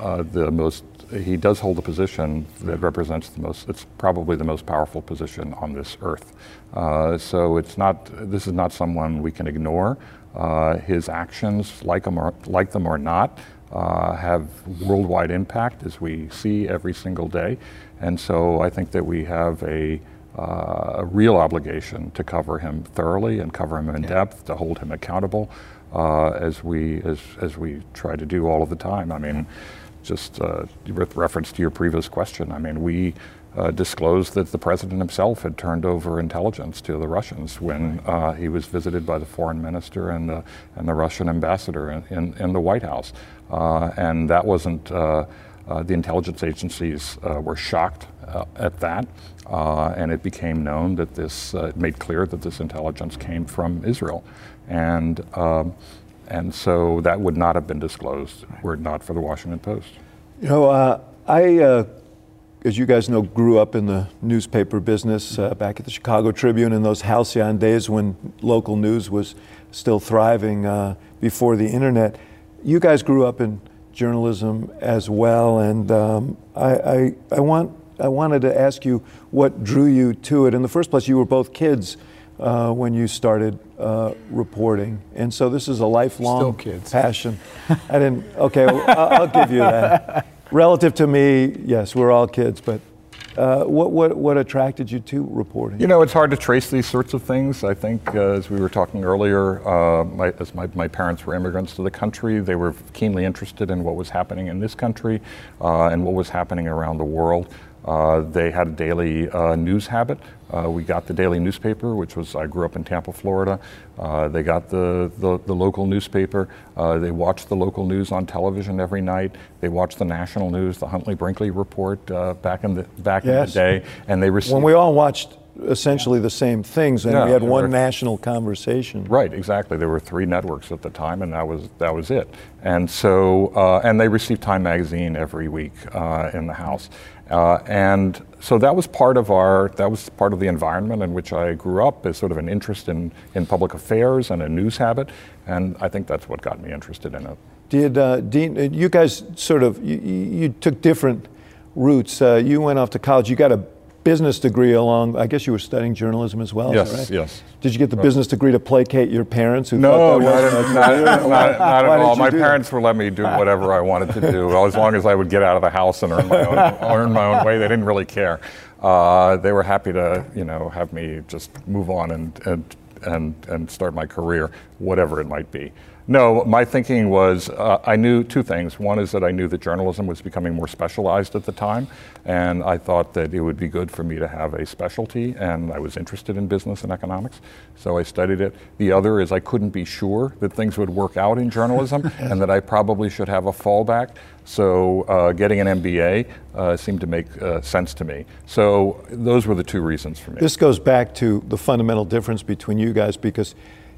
uh, the most he does hold a position that represents the most, it's probably the most powerful position on this earth. Uh, so it's not, this is not someone we can ignore. Uh, his actions, like them or, like them or not, uh, have worldwide impact as we see every single day. And so I think that we have a, uh, a real obligation to cover him thoroughly and cover him in yeah. depth, to hold him accountable uh, as, we, as, as we try to do all of the time. I mean, just uh, with reference to your previous question, I mean, we uh, disclosed that the president himself had turned over intelligence to the Russians when uh, he was visited by the foreign minister and the, and the Russian ambassador in, in, in the White House. Uh, and that wasn't, uh, uh, the intelligence agencies were shocked at that. and it became known that this, it made clear that this intelligence came from Israel. And um, and so that would not have been disclosed were it not for the Washington Post. You know, uh, I, uh, as you guys know, grew up in the newspaper business uh, back at the Chicago Tribune in those halcyon days when local news was still thriving uh, before the internet. You guys grew up in journalism as well, and um, I, I, I, want, I wanted to ask you what drew you to it. In the first place, you were both kids uh, when you started uh, reporting, and so this is a lifelong passion. I didn't. Okay, well, I'll, I'll give you that. Relative to me, yes, we're all kids, but uh, what, what, what attracted you to reporting? You know, it's hard to trace these sorts of things. I think, uh, as we were talking earlier, uh, my, as my, my parents were immigrants to the country, they were keenly interested in what was happening in this country uh, and what was happening around the world. Uh, they had a daily uh, news habit. Uh, we got the daily newspaper, which was, I grew up in Tampa, Florida. Uh, they got the, the, the local newspaper. Uh, they watched the local news on television every night. They watched the national news, the Huntley Brinkley report uh, back, in the, back yes. in the day. And they received. When we all watched essentially the same things, and yeah, we had one were, national conversation. Right, exactly. There were three networks at the time, and that was that was it. And so, uh, and they received Time Magazine every week uh, in the house, uh, and so that was part of our that was part of the environment in which I grew up as sort of an interest in in public affairs and a news habit, and I think that's what got me interested in it. Did uh, Dean? Uh, you guys sort of you, you took different routes. Uh, you went off to college. You got a business degree along. I guess you were studying journalism as well. Yes, right? yes. Did you get the right. business degree to placate your parents? Who no, not, not, not, not, at all. My parents that? would let me do whatever I wanted to do, as long as I would get out of the house and earn my own, earn my own way. They didn't really care. Uh, they were happy to, you know, have me just move on and and and and start my career, whatever it might be. No, my thinking was uh, I knew two things. One is that I knew that journalism was becoming more specialized at the time, and I thought that it would be good for me to have a specialty, and I was interested in business and economics, so I studied it. The other is I couldn't be sure that things would work out in journalism, and that I probably should have a fallback. So uh, getting an MBA uh, seemed to make uh, sense to me. So those were the two reasons for me. This goes back to the fundamental difference between you guys because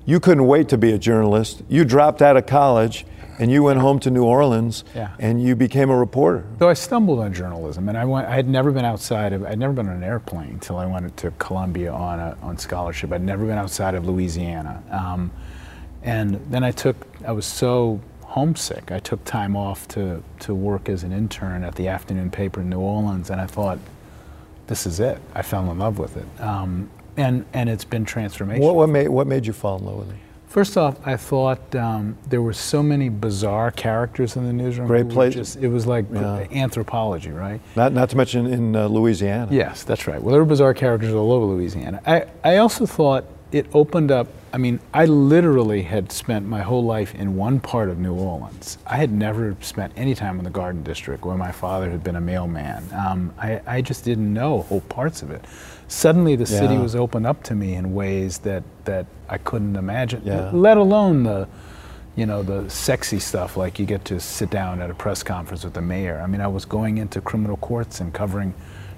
you couldn't wait to be a journalist. You dropped out of college and you went home to New Orleans yeah. and you became a reporter. So I stumbled on journalism and I went I had never been outside of I'd never been on an airplane until I went to Columbia on a, on scholarship. I'd never been outside of Louisiana. Um, and then I took I was so homesick. I took time off to to work as an intern at the afternoon paper in New Orleans and I thought this is it. I fell in love with it. Um, and and it's been transformation. What, what made what made you fall in love with it? First off, I thought um, there were so many bizarre characters in the newsroom. Great place. just- It was like Yeah. anthropology, right? Not, not to mention in uh, Louisiana. Yes, that's right. Well, there were bizarre characters all over Louisiana. I, I also thought it opened up. I mean, I literally had spent my whole life in one part of New Orleans. I had never spent any time in the Garden District where my father had been a mailman. Um, I, I just didn't know whole parts of it. Suddenly, the city Yeah. was opened up to me in ways that, that I couldn't imagine, Yeah. let alone the you know, the sexy stuff, like you get to sit down at a press conference with the mayor. I mean, I was going into criminal courts and covering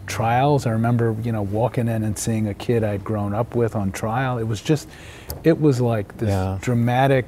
trials. I remember, you know, walking in and seeing a kid I'd grown up with on trial. It was just, it was like this Yeah. dramatic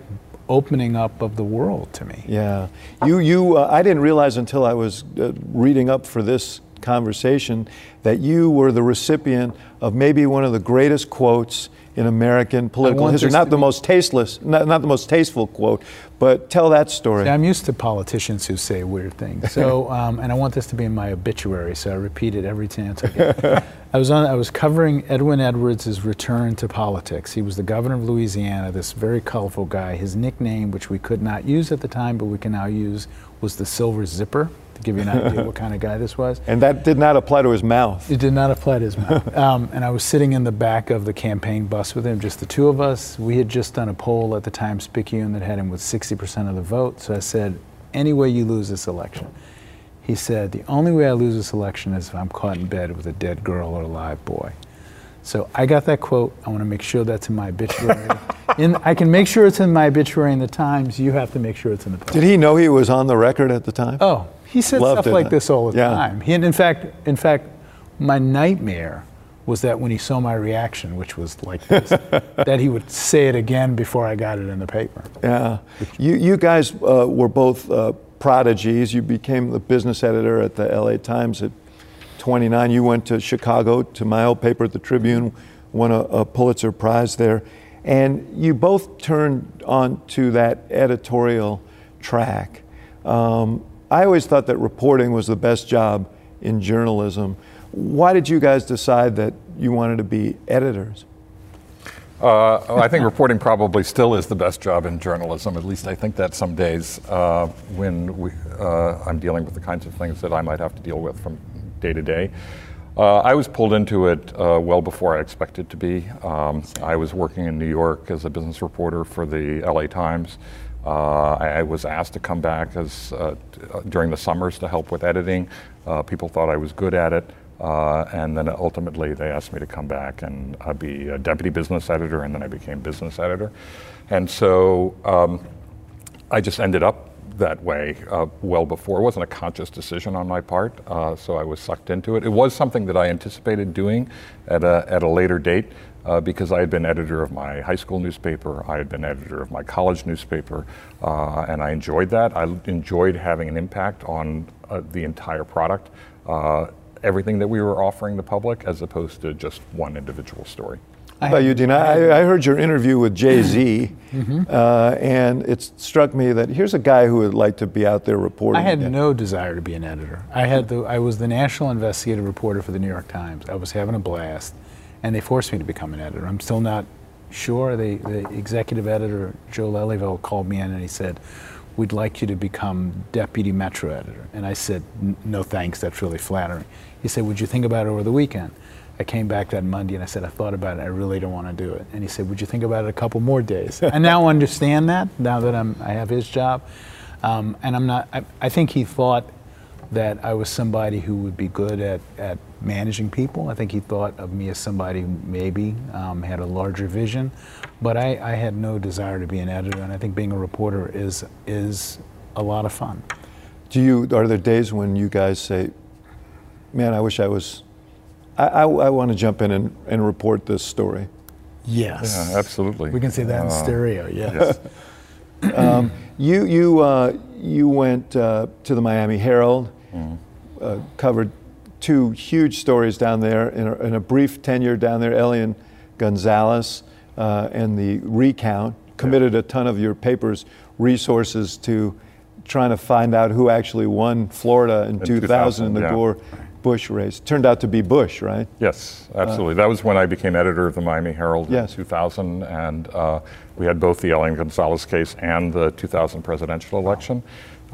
opening up of the world to me. Yeah, you you uh, I didn't realize until I was uh, reading up for this conversation that you were the recipient of maybe one of the greatest quotes in American political history. Not the be- most tasteless, not, not the most tasteful quote, but tell that story. See, I'm used to politicians who say weird things. So, um, and I want this to be in my obituary, so I repeat it every chance I get. I was on. I was covering Edwin Edwards' return to politics. He was the governor of Louisiana. This very colorful guy. His nickname, which we could not use at the time, but we can now use, was the Silver Zipper. To give you an idea what kind of guy this was. and that did not apply to his mouth. It did not apply to his mouth. Um, and I was sitting in the back of the campaign bus with him, just the two of us. We had just done a poll at the time, Picayune that had him with 60% of the vote. So I said, any way you lose this election. He said, the only way I lose this election is if I'm caught in bed with a dead girl or a live boy. So I got that quote. I want to make sure that's in my obituary. in, I can make sure it's in my obituary in the Times. You have to make sure it's in the Post. Did he know he was on the record at the time? Oh, he said Loved stuff it, like this all the Yeah. time. He, and in fact, in fact, my nightmare was that when he saw my reaction, which was like this, that he would say it again before I got it in the paper. Yeah. You, you guys uh, were both uh, prodigies. You became the business editor at the LA Times at 29. You went to Chicago to my old paper at the Tribune, won a, a Pulitzer Prize there. And you both turned on to that editorial track. Um, I always thought that reporting was the best job in journalism. Why did you guys decide that you wanted to be editors? Uh, I think reporting probably still is the best job in journalism. At least I think that some days uh, when we, uh, I'm dealing with the kinds of things that I might have to deal with from day to day. Uh, I was pulled into it uh, well before I expected to be. Um, I was working in New York as a business reporter for the LA Times. Uh, I, I was asked to come back as uh, during the summers to help with editing. Uh, people thought I was good at it. Uh, and then ultimately they asked me to come back and uh, be a deputy business editor, and then I became business editor. And so um, I just ended up that way uh, well before. It wasn't a conscious decision on my part, uh, so I was sucked into it. It was something that I anticipated doing at a, at a later date uh, because I had been editor of my high school newspaper, I had been editor of my college newspaper, uh, and I enjoyed that. I enjoyed having an impact on uh, the entire product. Uh, everything that we were offering the public as opposed to just one individual story. How about you, Dean? I, I heard your interview with Jay Z, uh, and it struck me that here's a guy who would like to be out there reporting. I had again. no desire to be an editor. I had the, I was the national investigative reporter for the New York Times. I was having a blast, and they forced me to become an editor. I'm still not sure. The, the executive editor, Joe Lelyveld, called me in and he said, "We'd like you to become deputy metro editor." And I said, "No thanks. That's really flattering." He said, "Would you think about it over the weekend?" I came back that Monday and I said, I thought about it. I really don't want to do it. And he said, Would you think about it a couple more days? I now understand that now that I'm, I have his job. Um, and I'm not, I, I think he thought that I was somebody who would be good at, at managing people. I think he thought of me as somebody who maybe um, had a larger vision. But I, I had no desire to be an editor. And I think being a reporter is, is a lot of fun. Do you? Are there days when you guys say, "Man, I wish I was"? I, I, I want to jump in and, and report this story. Yes. Yeah, absolutely. We can say that in Uh, stereo, yes. You you uh, you went uh, to the Miami Herald, Uh, covered two huge stories down there in a, in a brief tenure down there. Elian Gonzalez uh, and the recount committed a ton of your paper's resources to trying to find out who actually won Florida in, In 2000 in the yeah. Gore Bush race. Turned out to be Bush, right? Yes, absolutely. that was when I became editor of the Miami Herald Yes. in 2000, and uh, we had both the Elian Gonzalez case and the 2000 presidential election.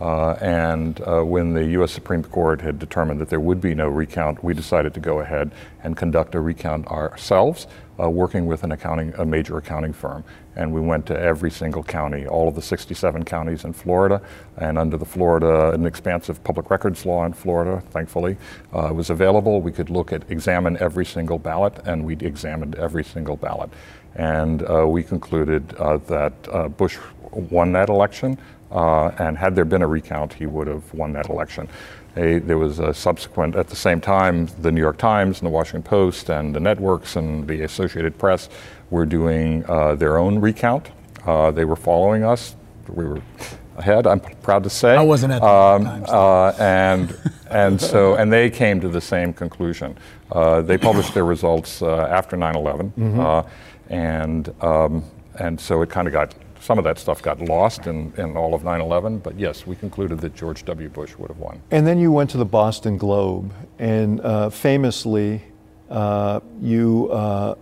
Uh, and uh, when the U.S. Supreme Court had determined that there would be no recount, we decided to go ahead and conduct a recount ourselves, uh, working with an accounting, a major accounting firm. And we went to every single county, all of the 67 counties in Florida, and under the Florida, an expansive public records law in Florida, thankfully, uh, was available. We could look at, examine every single ballot, and we examined every single ballot. And uh, we concluded uh, that Bush won that election, uh, and had there been a recount, he would have won that election. A, there was a subsequent, at the same time, the New York Times and the Washington Post and the networks and the Associated Press were doing uh, their own recount. Uh, they were following us. We were ahead, I'm proud to say. I wasn't at the Times. Uh, and, and so, and they came to the same conclusion. Uh, they published their results uh, after 9 11. Uh, and, um, and so it kind of got, some of that stuff got lost in, in all of 9 11. But yes, we concluded that George W. Bush would have won. And then you went to the Boston Globe, and uh, famously, uh, you uh,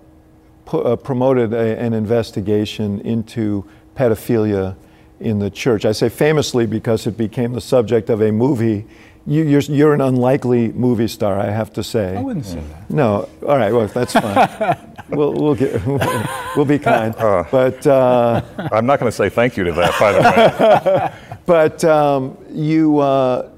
uh, promoted a, an investigation into pedophilia in the church. I say famously because it became the subject of a movie. You, you're, you're an unlikely movie star, I have to say. I wouldn't say that. No, all right, well, that's fine. we'll, we'll, get, we'll be kind. but uh, I'm not going to say thank you to that, by the way. But um, you, uh,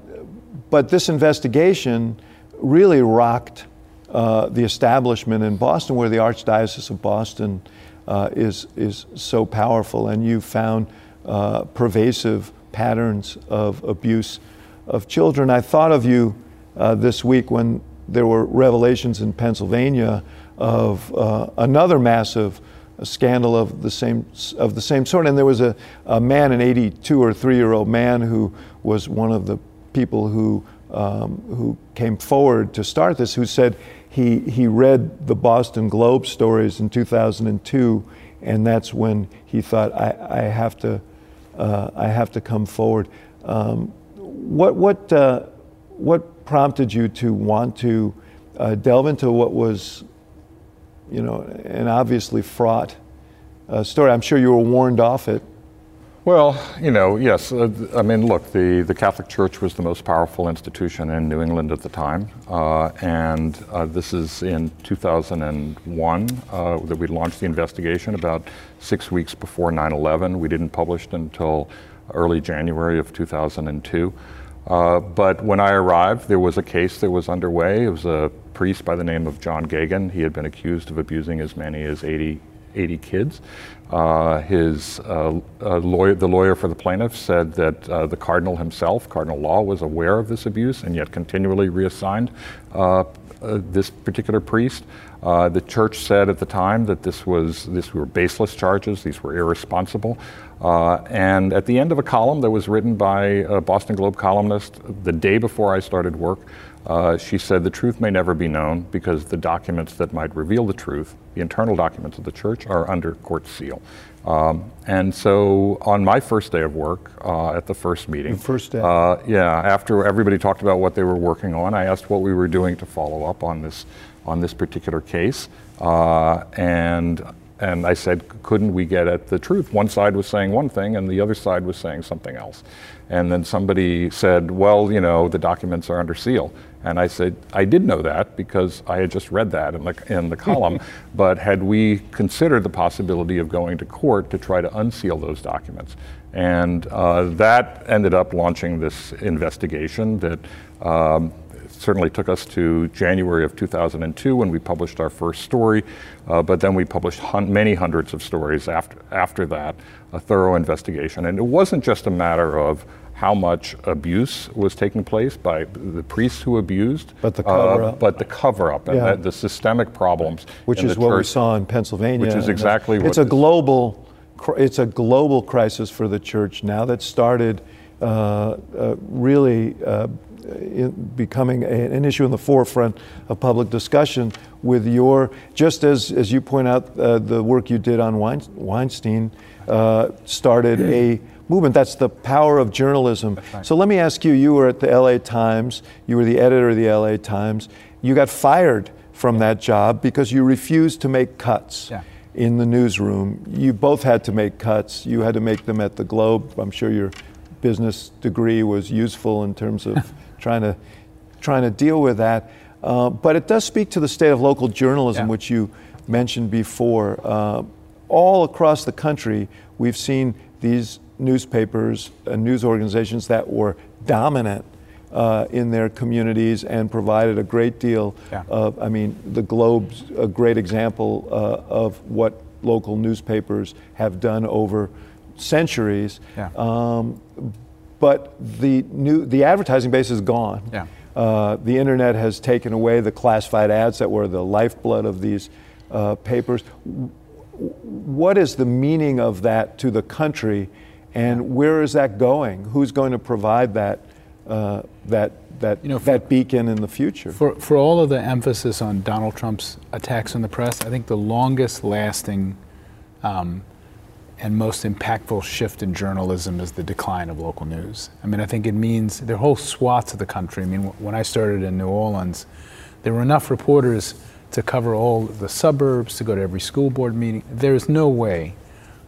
but this investigation really rocked uh, the establishment in Boston, where the Archdiocese of Boston uh, is is so powerful, and you found uh, pervasive patterns of abuse of children. I thought of you uh, this week when there were revelations in Pennsylvania of uh, another massive scandal of the same of the same sort. And there was a, a man, an 82 or 3 year old man, who was one of the people who um, who came forward to start this, who said he he read the Boston Globe stories in 2002, and that's when he thought I, I have to uh, I have to come forward. Um, what what uh, what prompted you to want to uh, delve into what was, you know, an obviously fraught uh, story? I'm sure you were warned off it. Well, you know, yes. Uh, I mean, look, the, the Catholic Church was the most powerful institution in New England at the time. Uh, and uh, this is in 2001 uh, that we launched the investigation about six weeks before 9 11. We didn't publish it until early January of 2002. Uh, but when I arrived, there was a case that was underway. It was a priest by the name of John Geoghan. He had been accused of abusing as many as 80 80 kids. Uh, his uh, lawyer, the lawyer for the plaintiff, said that uh, the cardinal himself, Cardinal Law, was aware of this abuse and yet continually reassigned uh, uh, this particular priest. Uh, the church said at the time that this was these were baseless charges, these were irresponsible. Uh, and at the end of a column that was written by a Boston Globe columnist the day before I started work, uh, she said the truth may never be known because the documents that might reveal the truth, the internal documents of the church, are under court seal. Um, and so on my first day of work uh, at the first meeting, The first day. uh, yeah, after everybody talked about what they were working on, I asked what we were doing to follow up on this on this particular case, uh, and and I said, couldn't we get at the truth? One side was saying one thing, and the other side was saying something else. And then somebody said, well, you know, the documents are under seal. And I said, I did know that because I had just read that in the, in the column. but had we considered the possibility of going to court to try to unseal those documents? And uh, that ended up launching this investigation that um, certainly took us to January of 2002 when we published our first story, uh, but then we published hun- many hundreds of stories after, after that, a thorough investigation. And it wasn't just a matter of how much abuse was taking place by the priests who abused, But the uh, cover-up. but the cover up and Yeah. the, the systemic problems. which is what we saw in Pennsylvania. Which is exactly it's what a global, it's a global crisis for the church now that started uh, uh, really uh, becoming a, an issue in the forefront of public discussion. With your, just as as you point out, uh, the work you did on Weinstein uh, started a movement. That's the power of journalism. right. So let me ask you you were at the LA Times, you were the editor of the LA Times. You got fired from that job because you refused to make cuts. Yeah. In the newsroom, you both had to make cuts. You had to make them at the Globe. I'm sure your business degree was useful in terms of trying to trying to deal with that. Uh, but it does speak to the state of local journalism, Yeah. which you mentioned before. Uh, all across the country, we've seen these newspapers and news organizations that were dominant uh, in their communities and provided a great deal Yeah. of, I mean, the Globe's a great example uh, of what local newspapers have done over centuries. Yeah. Um, but the new the advertising base is gone. Yeah. Uh, the internet has taken away the classified ads that were the lifeblood of these uh, papers. What is the meaning of that to the country, and where is that going? Who's going to provide that uh, that that You know, for- that beacon in the future? For, for all of the emphasis on Donald Trump's attacks on the press, I think the longest lasting um, and most impactful shift in journalism is the decline of local news. I mean, I think it means there are whole swaths of the country. I mean, when I started in New Orleans, there were enough reporters to cover all the suburbs, to go to every school board meeting. There's no way,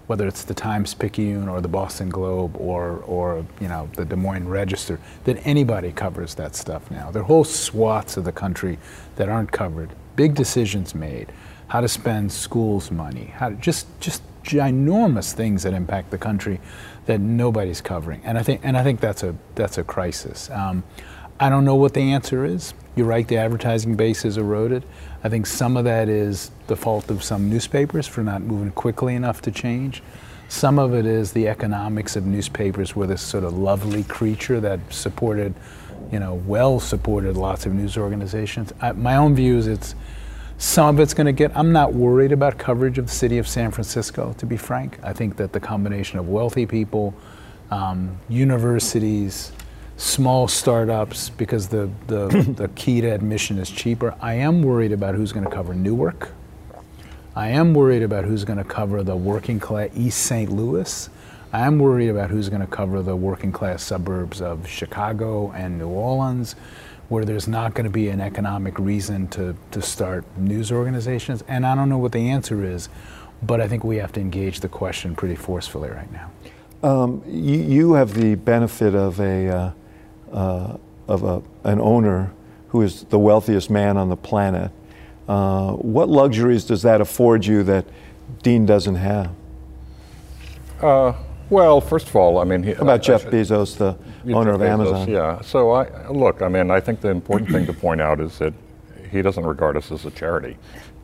whether it's the Times Picayune or the Boston Globe or, or you know, the Des Moines Register, that anybody covers that stuff now. There are whole swaths of the country that aren't covered. Big decisions made, how to spend schools' money, how to just just ginormous things that impact the country that nobody's covering. And I think and I think that's a that's a crisis. Um, I don't know what the answer is. You're right, the advertising base is eroded. I think some of that is the fault of some newspapers for not moving quickly enough to change. Some of it is the economics of newspapers were this sort of lovely creature that supported, you know, well supported lots of news organizations. I, my own view is it's some of it's going to get. I'm not worried about coverage of the city of San Francisco, to be frank. I think that the combination of wealthy people, um, universities, small startups, because the, the, the key to admission is cheaper. I am worried about who's going to cover Newark. I am worried about who's going to cover the working class East St. Louis. I am worried about who's going to cover the working class suburbs of Chicago and New Orleans, where there's not going to be an economic reason to, to start news organizations. And I don't know what the answer is, but I think we have to engage the question pretty forcefully right now. Um, you, you have the benefit of a uh, uh, of a, an owner who is the wealthiest man on the planet. Uh, what luxuries does that afford you that Dean doesn't have? Uh, well, first of all, I mean, he, How about I- Jeff I- Bezos, the Yeah, owner of Amazon? Yeah. So I look. I mean, I think the important thing to point out is that he doesn't regard us as a charity,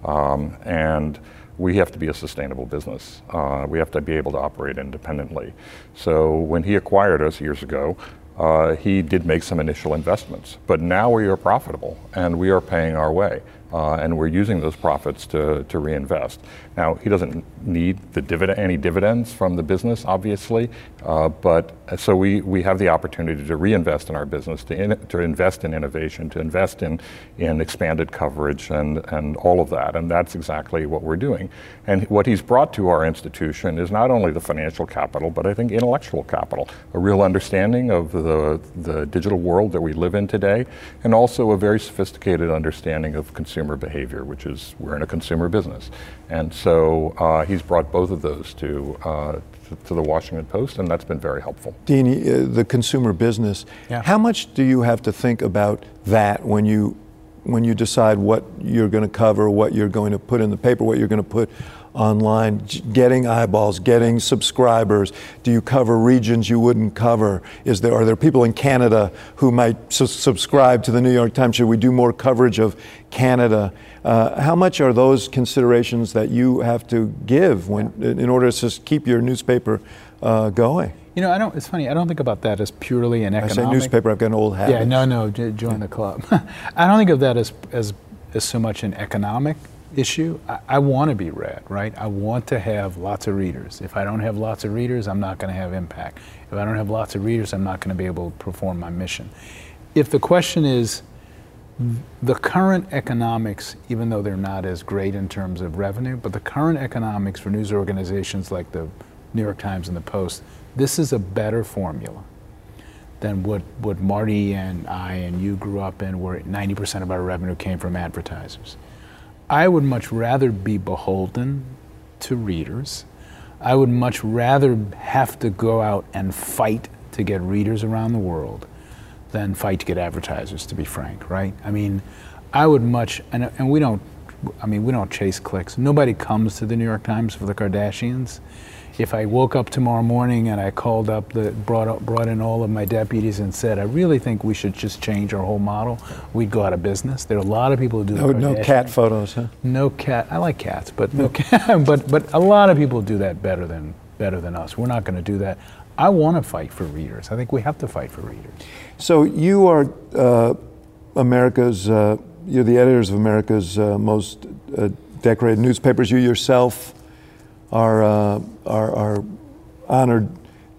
um, and we have to be a sustainable business. Uh, we have to be able to operate independently. So when he acquired us years ago. Uh, he did make some initial investments, but now we are profitable and we are paying our way, uh, and we're using those profits to, to reinvest. Now he doesn't need the dividend, any dividends from the business, obviously, uh, but so we, we have the opportunity to reinvest in our business, to, in, to invest in innovation, to invest in, in expanded coverage and, and all of that. And that's exactly what we're doing. And what he's brought to our institution is not only the financial capital, but I think intellectual capital, a real understanding of the, the digital world that we live in today, and also a very sophisticated understanding of consumer behavior, which is we're in a consumer business. And so uh, he's brought both of those to, uh, to, to the Washington Post, and that's been very helpful. Dean, uh, the consumer business. Yeah. How much do you have to think about that when you when you decide what you're going to cover, what you're going to put in the paper, what you're going to put online, getting eyeballs, getting subscribers? Do you cover regions you wouldn't cover? Is there are there people in Canada who might su- subscribe to the New York Times? Should we do more coverage of Canada? Uh, how much are those considerations that you have to give when in order to just keep your newspaper uh, going? You know, I don't. It's funny. I don't think about that as purely an I economic. say newspaper, I've got an old habit. Yeah, no, no, j- join the club. I don't think of that as, as, as so much an economic issue. I, I want to be read, right? I want to have lots of readers. If I don't have lots of readers, I'm not going to have impact. If I don't have lots of readers, I'm not going to be able to perform my mission. If the question is the current economics, even though they're not as great in terms of revenue, but the current economics for news organizations like the New York Times and the Post This is a better formula than what, what Marty and I and you grew up in, where 90% of our revenue came from advertisers. I would much rather be beholden to readers. I would much rather have to go out and fight to get readers around the world than fight to get advertisers, to be frank, right? I mean, I would much, and, and we don't, I mean, we don't chase clicks. Nobody comes to the New York Times for the Kardashians if I woke up tomorrow morning and I called up the brought up brought in all of my deputies and said I really think we should just change our whole model, we'd go out of business. There are a lot of people who do no, no cat photos, huh? No cat. I like cats, but no cat. But but a lot of people do that better than better than us. We're not going to do that. I want to fight for readers. I think we have to fight for readers. So you are uh, America's. Uh, you're the editors of America's uh, most uh, decorated newspapers. You yourself our, uh, our, our honored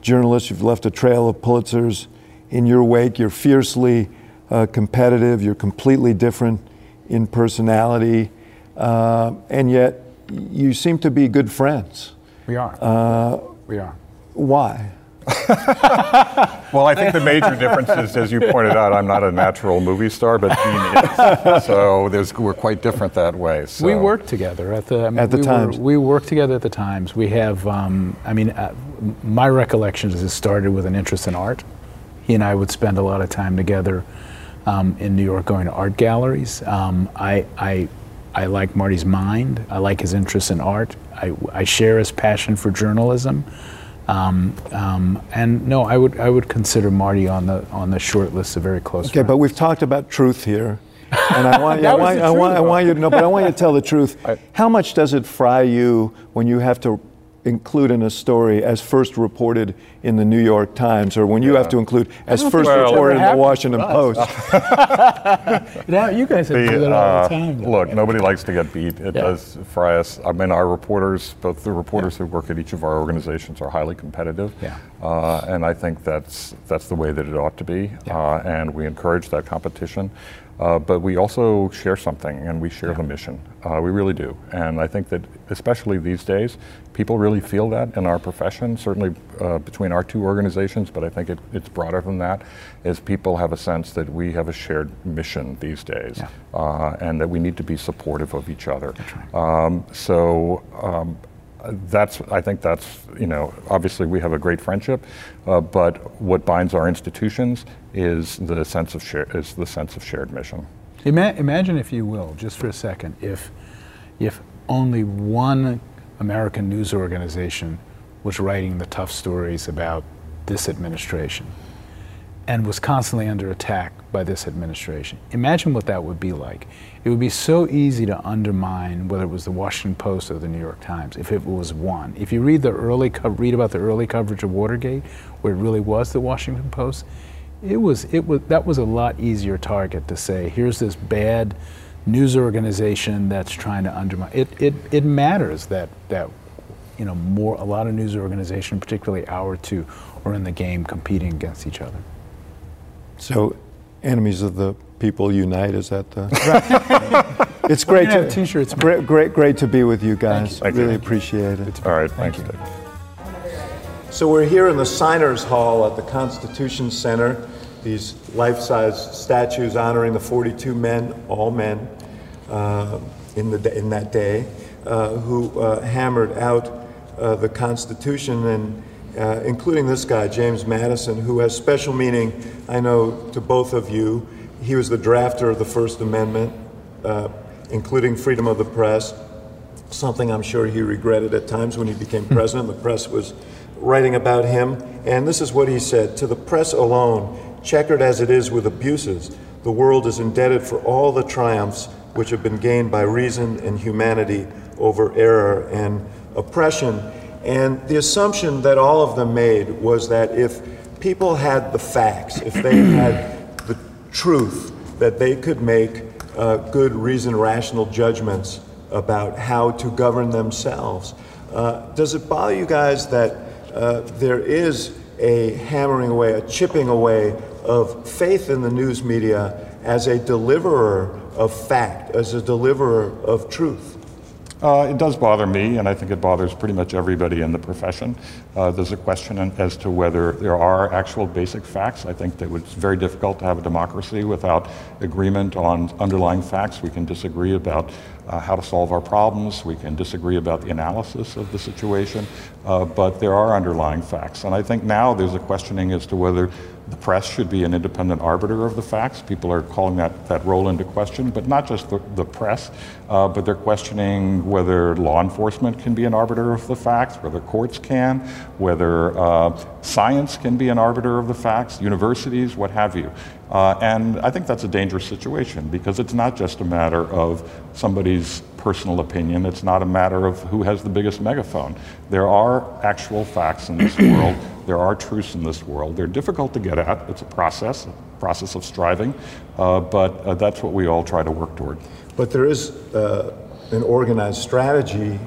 journalists. You've left a trail of Pulitzers in your wake. You're fiercely uh, competitive. You're completely different in personality. Uh, and yet, you seem to be good friends. We are. Uh, we are. Why? well, I think the major difference is, as you pointed out, I'm not a natural movie star, but Dean is. So we're quite different that way. So. We work together at the I mean, at the we Times. Were, we work together at the Times. We have, um, I mean, uh, my recollection is it started with an interest in art. He and I would spend a lot of time together um, in New York, going to art galleries. Um, I, I I like Marty's mind. I like his interest in art. I, I share his passion for journalism. Um, um, and no, I would I would consider Marty on the on the short list of very close. Okay, friends. but we've talked about truth here, and I want, I, want, I, want, I want you to know, but I want you to tell the truth. How much does it fry you when you have to include in a story as first reported in the New York Times, or when you yeah. have to include as first well, reported in the Washington Post. now you guys have the, do that all the uh, time. Though. Look, nobody likes to get beat. It yeah. does fry us. I mean, our reporters, both the reporters yeah. who work at each of our organizations, are highly competitive. Yeah. Uh, and I think that's that's the way that it ought to be, uh, and we encourage that competition. Uh, but we also share something and we share yeah. the mission. Uh, we really do. And I think that, especially these days, people really feel that in our profession, certainly uh, between our two organizations, but I think it, it's broader than that, is people have a sense that we have a shared mission these days yeah. Uh, and that we need to be supportive of each other. Right. Um, so, um, that's I think that's you know obviously we have a great friendship, uh, but what binds our institutions is the sense of share, is the sense of shared mission. Ima- imagine, if you will, just for a second, if if only one American news organization was writing the tough stories about this administration and was constantly under attack by this administration. Imagine what that would be like. It would be so easy to undermine whether it was the Washington Post or the New York Times if it was one. If you read the early read about the early coverage of Watergate, where it really was the Washington Post, it was it was that was a lot easier target to say. Here's this bad news organization that's trying to undermine. It it it matters that that you know more a lot of news organizations, particularly our two, are in the game competing against each other. So, enemies of the people unite. Is that the? Right. it's great to t-shirts. Great, great, great to be with you guys. Thank you. really Thank appreciate it. All right, thanks, Dave. So we're here in the Signers Hall at the Constitution Center. These life-size statues honoring the 42 men, all men, uh, in the in that day, uh, who uh, hammered out uh, the Constitution and uh, including this guy, James Madison, who has special meaning, I know, to both of you. He was the drafter of the First Amendment, uh, including freedom of the press, something I'm sure he regretted at times when he became president. the press was writing about him. And this is what he said To the press alone, checkered as it is with abuses, the world is indebted for all the triumphs which have been gained by reason and humanity over error and oppression. And the assumption that all of them made was that if people had the facts, if they had the truth, that they could make uh, good, reasoned, rational judgments about how to govern themselves. Uh, does it bother you guys that uh, there is a hammering away, a chipping away of faith in the news media as a deliverer of fact, as a deliverer of truth? Uh, it does bother me, and I think it bothers pretty much everybody in the profession. Uh, there's a question as to whether there are actual basic facts. I think that it's very difficult to have a democracy without agreement on underlying facts. We can disagree about uh, how to solve our problems. We can disagree about the analysis of the situation, uh, but there are underlying facts. And I think now there's a questioning as to whether the press should be an independent arbiter of the facts. People are calling that, that role into question, but not just the, the press, uh, but they're questioning whether law enforcement can be an arbiter of the facts, whether courts can, whether uh, science can be an arbiter of the facts, universities, what have you. Uh, and I think that's a dangerous situation because it's not just a matter of somebody's personal opinion. It's not a matter of who has the biggest megaphone. There are actual facts in this world. There are truths in this world. They're difficult to get at. It's a process, a process of striving, uh, but uh, that's what we all try to work toward. But there is uh, an organized strategy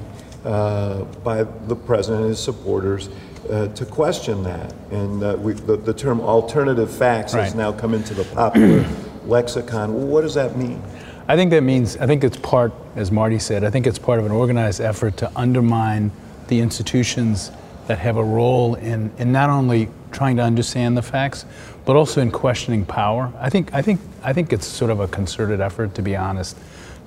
uh, by the president and his supporters uh, to question that. And uh, we, the, the, term alternative facts right. has now come into the popular lexicon. What does that mean? I think that means, I think it's part, as Marty said, I think it's part of an organized effort to undermine the institutions that have a role in, in not only trying to understand the facts, but also in questioning power. I think, I, think, I think it's sort of a concerted effort, to be honest,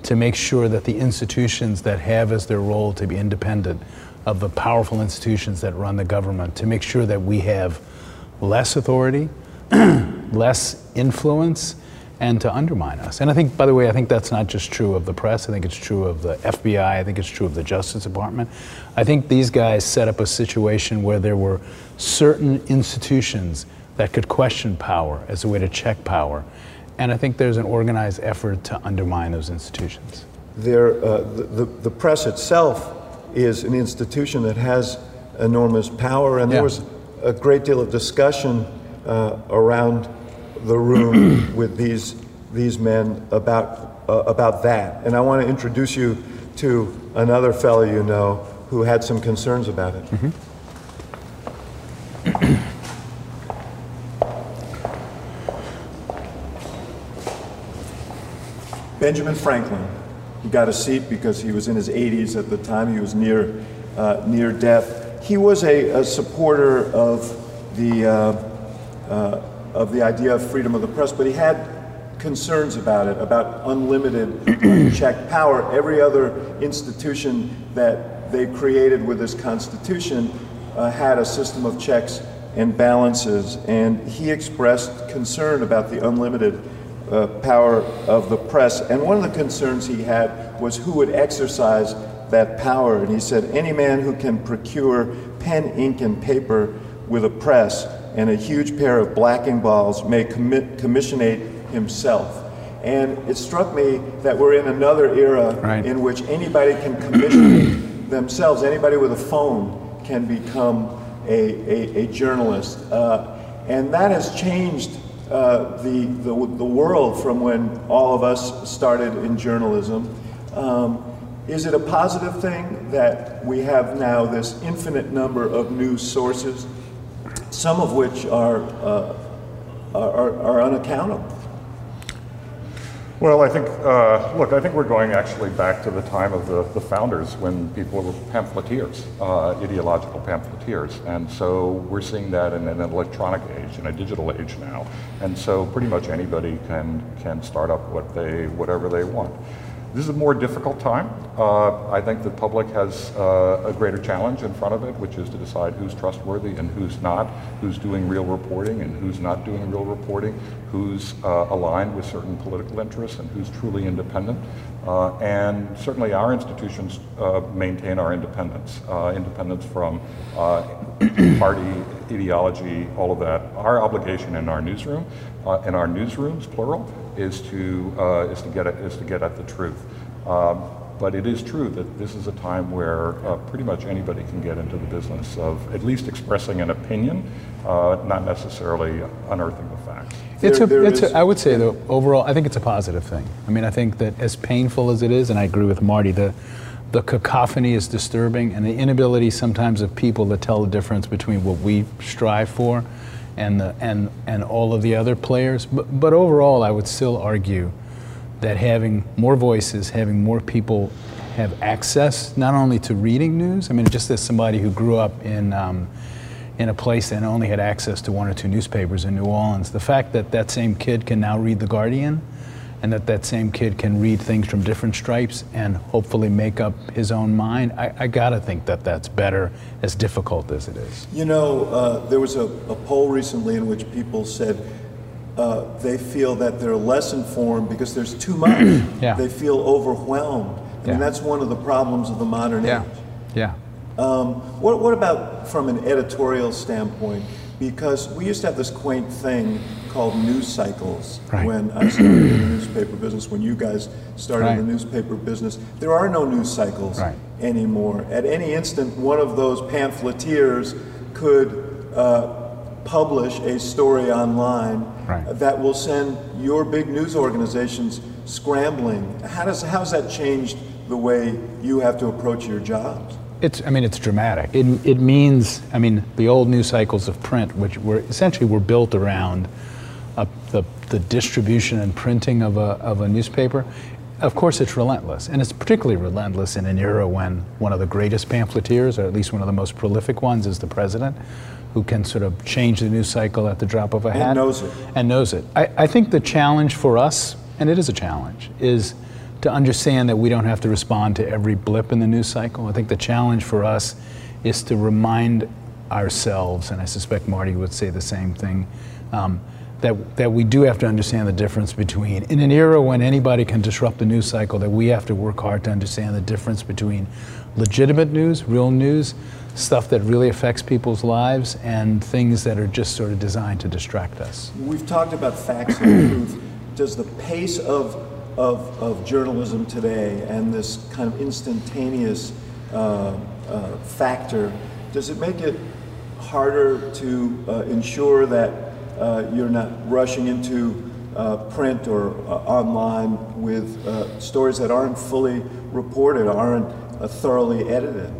to make sure that the institutions that have as their role to be independent of the powerful institutions that run the government, to make sure that we have less authority, less influence, and to undermine us. And I think, by the way, I think that's not just true of the press. I think it's true of the FBI. I think it's true of the Justice Department. I think these guys set up a situation where there were certain institutions that could question power as a way to check power. And I think there's an organized effort to undermine those institutions. There, uh, the, the, the, press itself is an institution that has enormous power, and yeah. there was a great deal of discussion uh, around the room with these, these men about, uh, about that. And I want to introduce you to another fellow you know who had some concerns about it. Mm-hmm. Benjamin Franklin. He got a seat because he was in his 80s at the time. He was near, uh, near death. He was a, a supporter of the uh, uh, of the idea of freedom of the press, but he had concerns about it, about unlimited, check power. Every other institution that they created with this Constitution uh, had a system of checks and balances, and he expressed concern about the unlimited uh, power of the press. And one of the concerns he had was who would exercise that power. And he said, any man who can procure pen, ink, and paper with a press and a huge pair of blacking balls may commit, commissionate himself. And it struck me that we're in another era right. in which anybody can commission themselves, anybody with a phone can become a, a, a journalist. Uh, and that has changed uh, the, the, the, world from when all of us started in journalism. Um, is it a positive thing that we have now this infinite number of news sources some of which are, uh, are, are, unaccountable. Well, I think, uh, look, I think we're going actually back to the time of the, the founders when people were pamphleteers, uh, ideological pamphleteers. And so we're seeing that in an electronic age, in a digital age now. And so pretty much anybody can, can start up what they, whatever they want. This is a more difficult time. Uh, I think the public has uh, a greater challenge in front of it, which is to decide who's trustworthy and who's not, who's doing real reporting and who's not doing real reporting, who's uh, aligned with certain political interests and who's truly independent. Uh, and certainly our institutions uh, maintain our independence, uh, independence from party ideology, all of that. Our obligation in our newsroom, in our newsrooms, plural, is to, uh, is to, get, at, is to get at the truth. Um, but it is true that this is a time where uh, pretty much anybody can get into the business of at least expressing an opinion, uh, not necessarily unearthing the facts. It's a, it's a, I would say, though, overall, I think it's a positive thing. I mean, I think that as painful as it is, and I agree with Marty, the, the cacophony is disturbing, and the inability sometimes of people to tell the difference between what we strive for and, the, and, and all of the other players. But, but overall, I would still argue that having more voices, having more people have access not only to reading news. I mean, just as somebody who grew up in um, in a place that only had access to one or two newspapers in New Orleans, the fact that that same kid can now read The Guardian and that that same kid can read things from different stripes and hopefully make up his own mind, I, I gotta think that that's better, as difficult as it is. You know, uh, there was a, a, poll recently in which people said uh, they feel that they're less informed because there's too much. yeah. They feel overwhelmed. I mean, that's one of the problems of the modern yeah. age. Yeah. Um, what, what about from an editorial standpoint? Because we used to have this quaint thing called news cycles right. when I started in the newspaper business, when you guys started right. the newspaper business. There are no news cycles right. anymore. At any instant, one of those pamphleteers could uh, publish a story online that will send your big news organizations scrambling. How does how's that changed the way you have to approach your jobs? It's, I mean, it's dramatic. It, it means, I mean, the old news cycles of print, which were essentially were built around uh, the, the distribution and printing of a, of a newspaper. Of course, it's relentless, and it's particularly relentless in an era when one of the greatest pamphleteers, or at least one of the most prolific ones, is the president, who can sort of change the news cycle at the drop of a hat. And knows it. And knows it. I, I think the challenge for us, and it is a challenge, is to understand that we don't have to respond to every blip in the news cycle. I think the challenge for us is to remind ourselves, and I suspect Marty would say the same thing, um, that, that we do have to understand the difference between, in an era when anybody can disrupt the news cycle, that we have to work hard to understand the difference between legitimate news, real news, stuff that really affects people's lives, and things that are just sort of designed to distract us. We've talked about facts and truth. Does the pace of, of, of journalism today and this kind of instantaneous uh, uh, factor, does it make it harder to uh, ensure that uh, you're not rushing into uh, print or uh, online with stories that aren't fully reported, aren't thoroughly edited?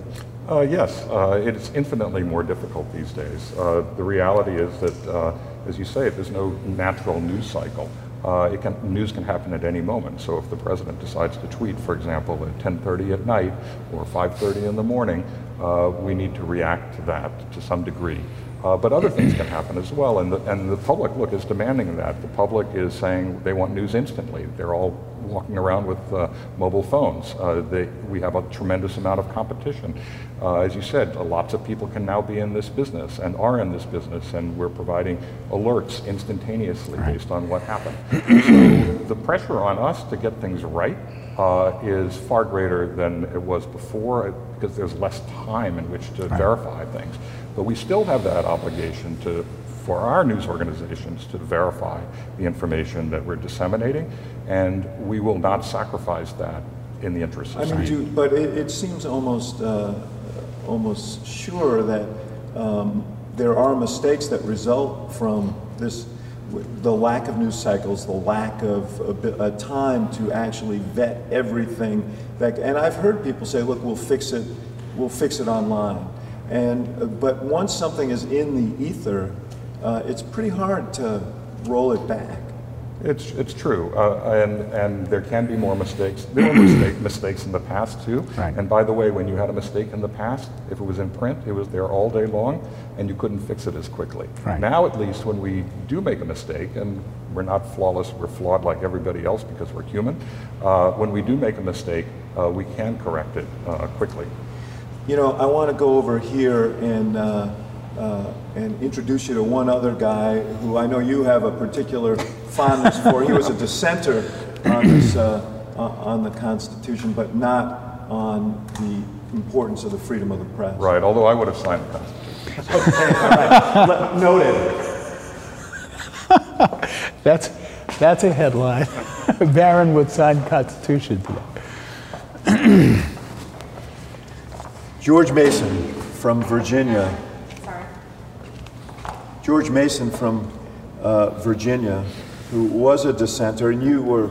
Yes, it's infinitely more difficult these days. the reality is that, as you say, there's no natural news cycle. Uh, can, news can happen at any moment. So if the president decides to tweet, for example, at 10:30 at night or 5:30 in the morning, uh, we need to react to that to some degree. Uh, but other things can happen as well, and the, and the public, look, is demanding that. The public is saying they want news instantly. They're all walking around with uh, mobile phones. Uh, they, we have a tremendous amount of competition. Uh, as you said, lots of people can now be in this business and are in this business, and we're providing alerts instantaneously right. based on what happened. so the pressure on us to get things right uh, is far greater than it was before because there's less time in which to right. verify things. But we still have that obligation to, for our news organizations to verify the information that we're disseminating, and we will not sacrifice that in the interest of I mean, do, but it, it, seems almost, uh, almost sure that um, there are mistakes that result from this the lack of news cycles, the lack of a, a, time to actually vet everything. That, and I've heard people say, "Look, we'll fix it. We'll fix it online." And, but once something is in the ether, uh, it's pretty hard to roll it back. It's, it's true, uh, and, and there can be more mistakes. There were mistake, mistakes in the past too. Right. And by the way, when you had a mistake in the past, if it was in print, it was there all day long, and you couldn't fix it as quickly. Right. Now, at least, when we do make a mistake, and we're not flawless, we're flawed like everybody else because we're human. Uh, when we do make a mistake, uh, we can correct it uh, quickly. You know, I want to go over here and, uh, uh, and introduce you to one other guy who I know you have a particular fondness for. He was a dissenter on, this, uh, on the Constitution, but not on the importance of the freedom of the press. Right, although I would have signed the Constitution. okay, all right. Noted. that's, that's a headline. Baron would sign Constitution today. George Mason from Virginia. Sorry. George Mason from uh, Virginia, who was a dissenter, and you were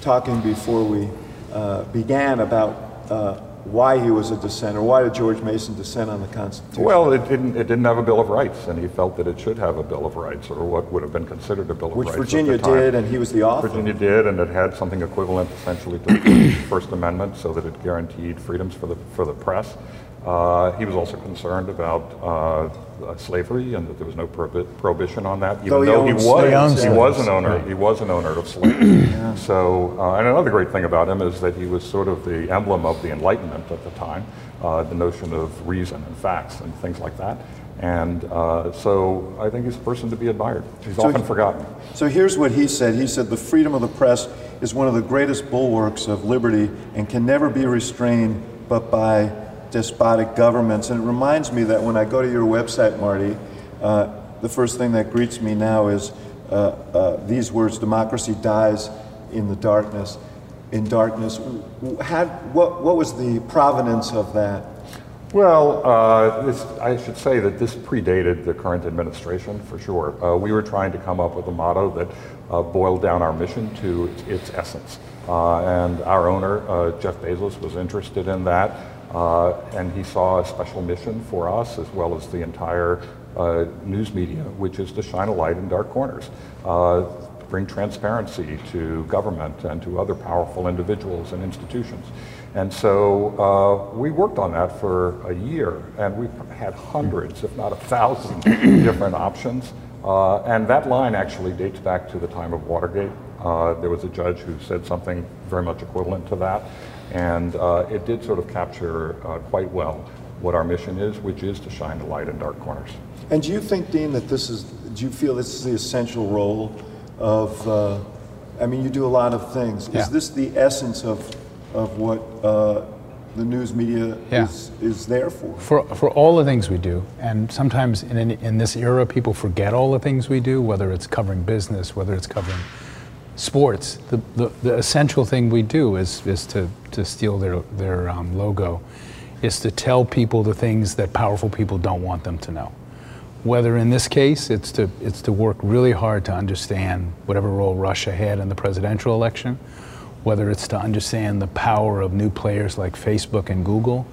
talking before we uh, began about uh, why he was a dissenter. Why did George Mason dissent on the Constitution? Well, it didn't, it didn't have a Bill of Rights, and he felt that it should have a Bill of Rights, or what would have been considered a Bill of Which Rights. at Virginia the time. did, and he was the author. Virginia did, and it had something equivalent essentially to the First Amendment, so that it guaranteed freedoms for the, for the press. Uh, he was also concerned about uh, uh, slavery and that there was no prohibi- prohibition on that, even Though he though he owned was, he was an owner. He was an owner of slaves. So, uh, and another great thing about him is that he was sort of the emblem of the Enlightenment at the time, uh, the notion of reason and facts and things like that. And uh, so, I think he's a person to be admired. He's So often he- forgotten. So here's what he said. He said, The freedom of the press is one of the greatest bulwarks of liberty and can never be restrained but by despotic governments. And it reminds me that when I go to your website, Marty, uh, the first thing that greets me now is uh, uh, these words democracy dies in the darkness. In darkness. How, what, what was the provenance of that? Well, uh, this, I should say that this predated the current administration for sure. Uh, we were trying to come up with a motto that uh, boiled down our mission to its, essence. And our owner, Jeff Bezos, was interested in that. Uh, and he saw a special mission for us as well as the entire uh, news media, which is to shine a light in dark corners. Uh, bring transparency to government and to other powerful individuals and institutions. And so uh, we worked on that for a year, and we had hundreds, if not a thousand, different options. Uh, and that line actually dates back to the time of Watergate. Uh, there was a judge who said something very much equivalent to that, and uh, it did sort of capture uh, quite well what our mission is, which is to shine the light in dark corners. And do you think, Dean, that this is, do you feel this is the essential role of, uh, I mean, you do a lot of things. Yeah. Is this the essence of, of what uh, the news media Yeah. is, is there for? For, for all the things we do, and sometimes in, in, in this era, people forget all the things we do, whether it's covering business, whether it's covering sports. The, the, the essential thing we do is, is to, to steal their, their um, logo, is to tell people the things that powerful people don't want them to know. Whether in this case, it's to, it's to work really hard to understand whatever role Russia had in the presidential election, whether it's to understand the power of new players like Facebook and Google.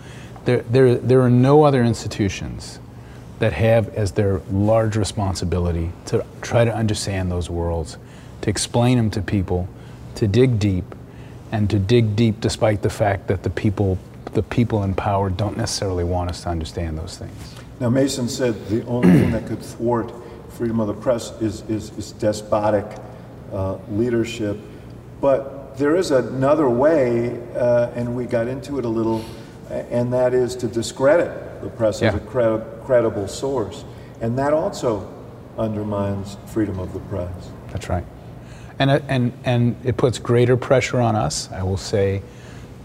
There, there, there are no other institutions that have as their large responsibility to try to understand those worlds, to explain them to people, to dig deep, and to dig deep despite the fact that the people, the people in power don't necessarily want us to understand those things. Now, Mason said the only thing that could thwart freedom of the press is, is, is despotic uh, leadership. But there is another way, uh, and we got into it a little, and that is to discredit the press as a credi- credible source. And that also undermines freedom of the press. That's right. And, it- and, and it puts greater pressure on us, I will say,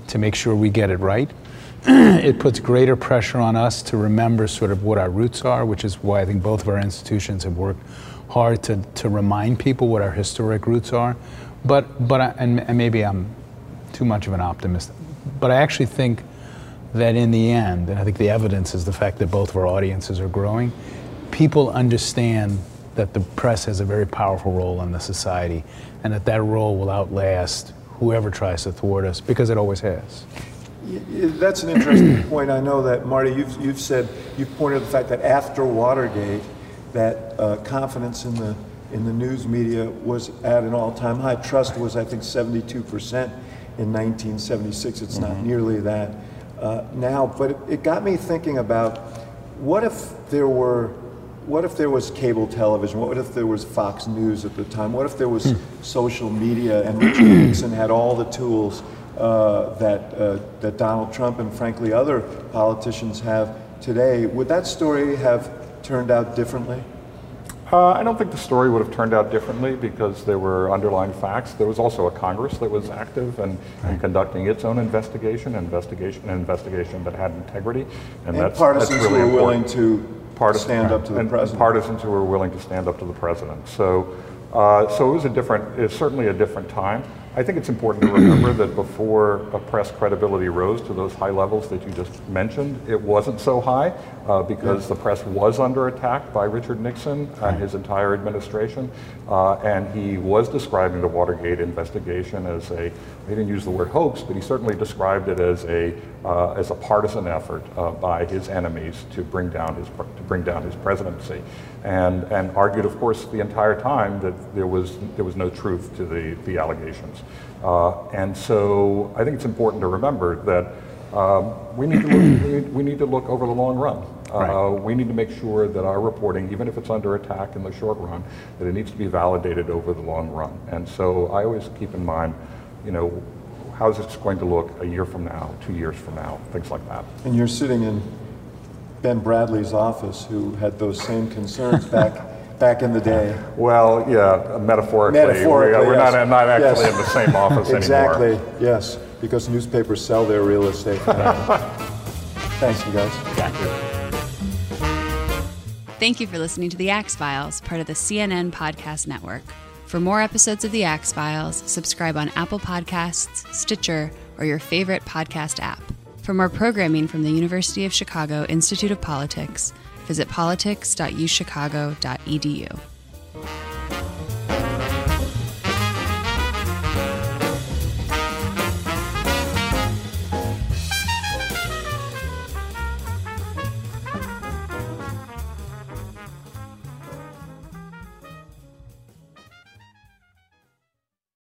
to make sure we get it right. it puts greater pressure on us to remember sort of what our roots are, which is why I think both of our institutions have worked hard to, to remind people what our historic roots are. But, but I, and, and maybe I'm too much of an optimist, but I actually think that in the end, and I think the evidence is the fact that both of our audiences are growing, people understand that the press has a very powerful role in the society and that that role will outlast whoever tries to thwart us because it always has. That's an interesting point. I know that, Marty, you've, you've said, you've pointed to the fact that after Watergate, that uh, confidence in the, in the news media was at an all-time high. Trust was, I think, 72% in 1976. It's not nearly that uh, now. But it, it got me thinking about what if there were what if there was cable television? What if there was Fox News at the time? What if there was social media and Richard Nixon had all the tools uh, that, uh, that Donald Trump and frankly other politicians have today? Would that story have turned out differently? Uh, I don't think the story would have turned out differently because there were underlying facts. There was also a Congress that was active and, and conducting its own investigation, investigation, an investigation that had integrity, and, And that's partisans that's really who were willing to Partisan- stand up to the and president. Partisans who were willing to stand up to the president. So, uh, so it was a different, it's certainly a different time. I think it's important to remember that before press credibility rose to those high levels that you just mentioned, it wasn't so high. Uh, because the press was under attack by Richard Nixon and his entire administration. Uh, and he was describing the Watergate investigation as a, he didn't use the word hoax, but he certainly described it as a, uh, as a partisan effort uh, by his enemies to bring down his, to bring down his presidency. And, and argued, of course, the entire time that there was, there was no truth to the, the allegations. Uh, and so I think it's important to remember that um, we, need to look, we, need, we, need, to look over the long run. Uh, right. We need to make sure that our reporting, even if it's under attack in the short run, that it needs to be validated over the long run. And so I always keep in mind, you know, how is this going to look a year from now, two years from now, things like that. And you're sitting in Ben Bradlee's office, who had those same concerns back back in the day. Well, yeah, metaphorically. Metaphorically, we, are yes. not, not actually yes. in the same office exactly, anymore. Exactly, yes because newspapers sell their real estate. Thanks, you guys. Thank you. Thank you for listening to The Axe Files, part of the CNN Podcast Network. For more episodes of The Axe Files, subscribe on Apple Podcasts, Stitcher, or your favorite podcast app. For more programming from the University of Chicago Institute of Politics, visit politics.uchicago.edu.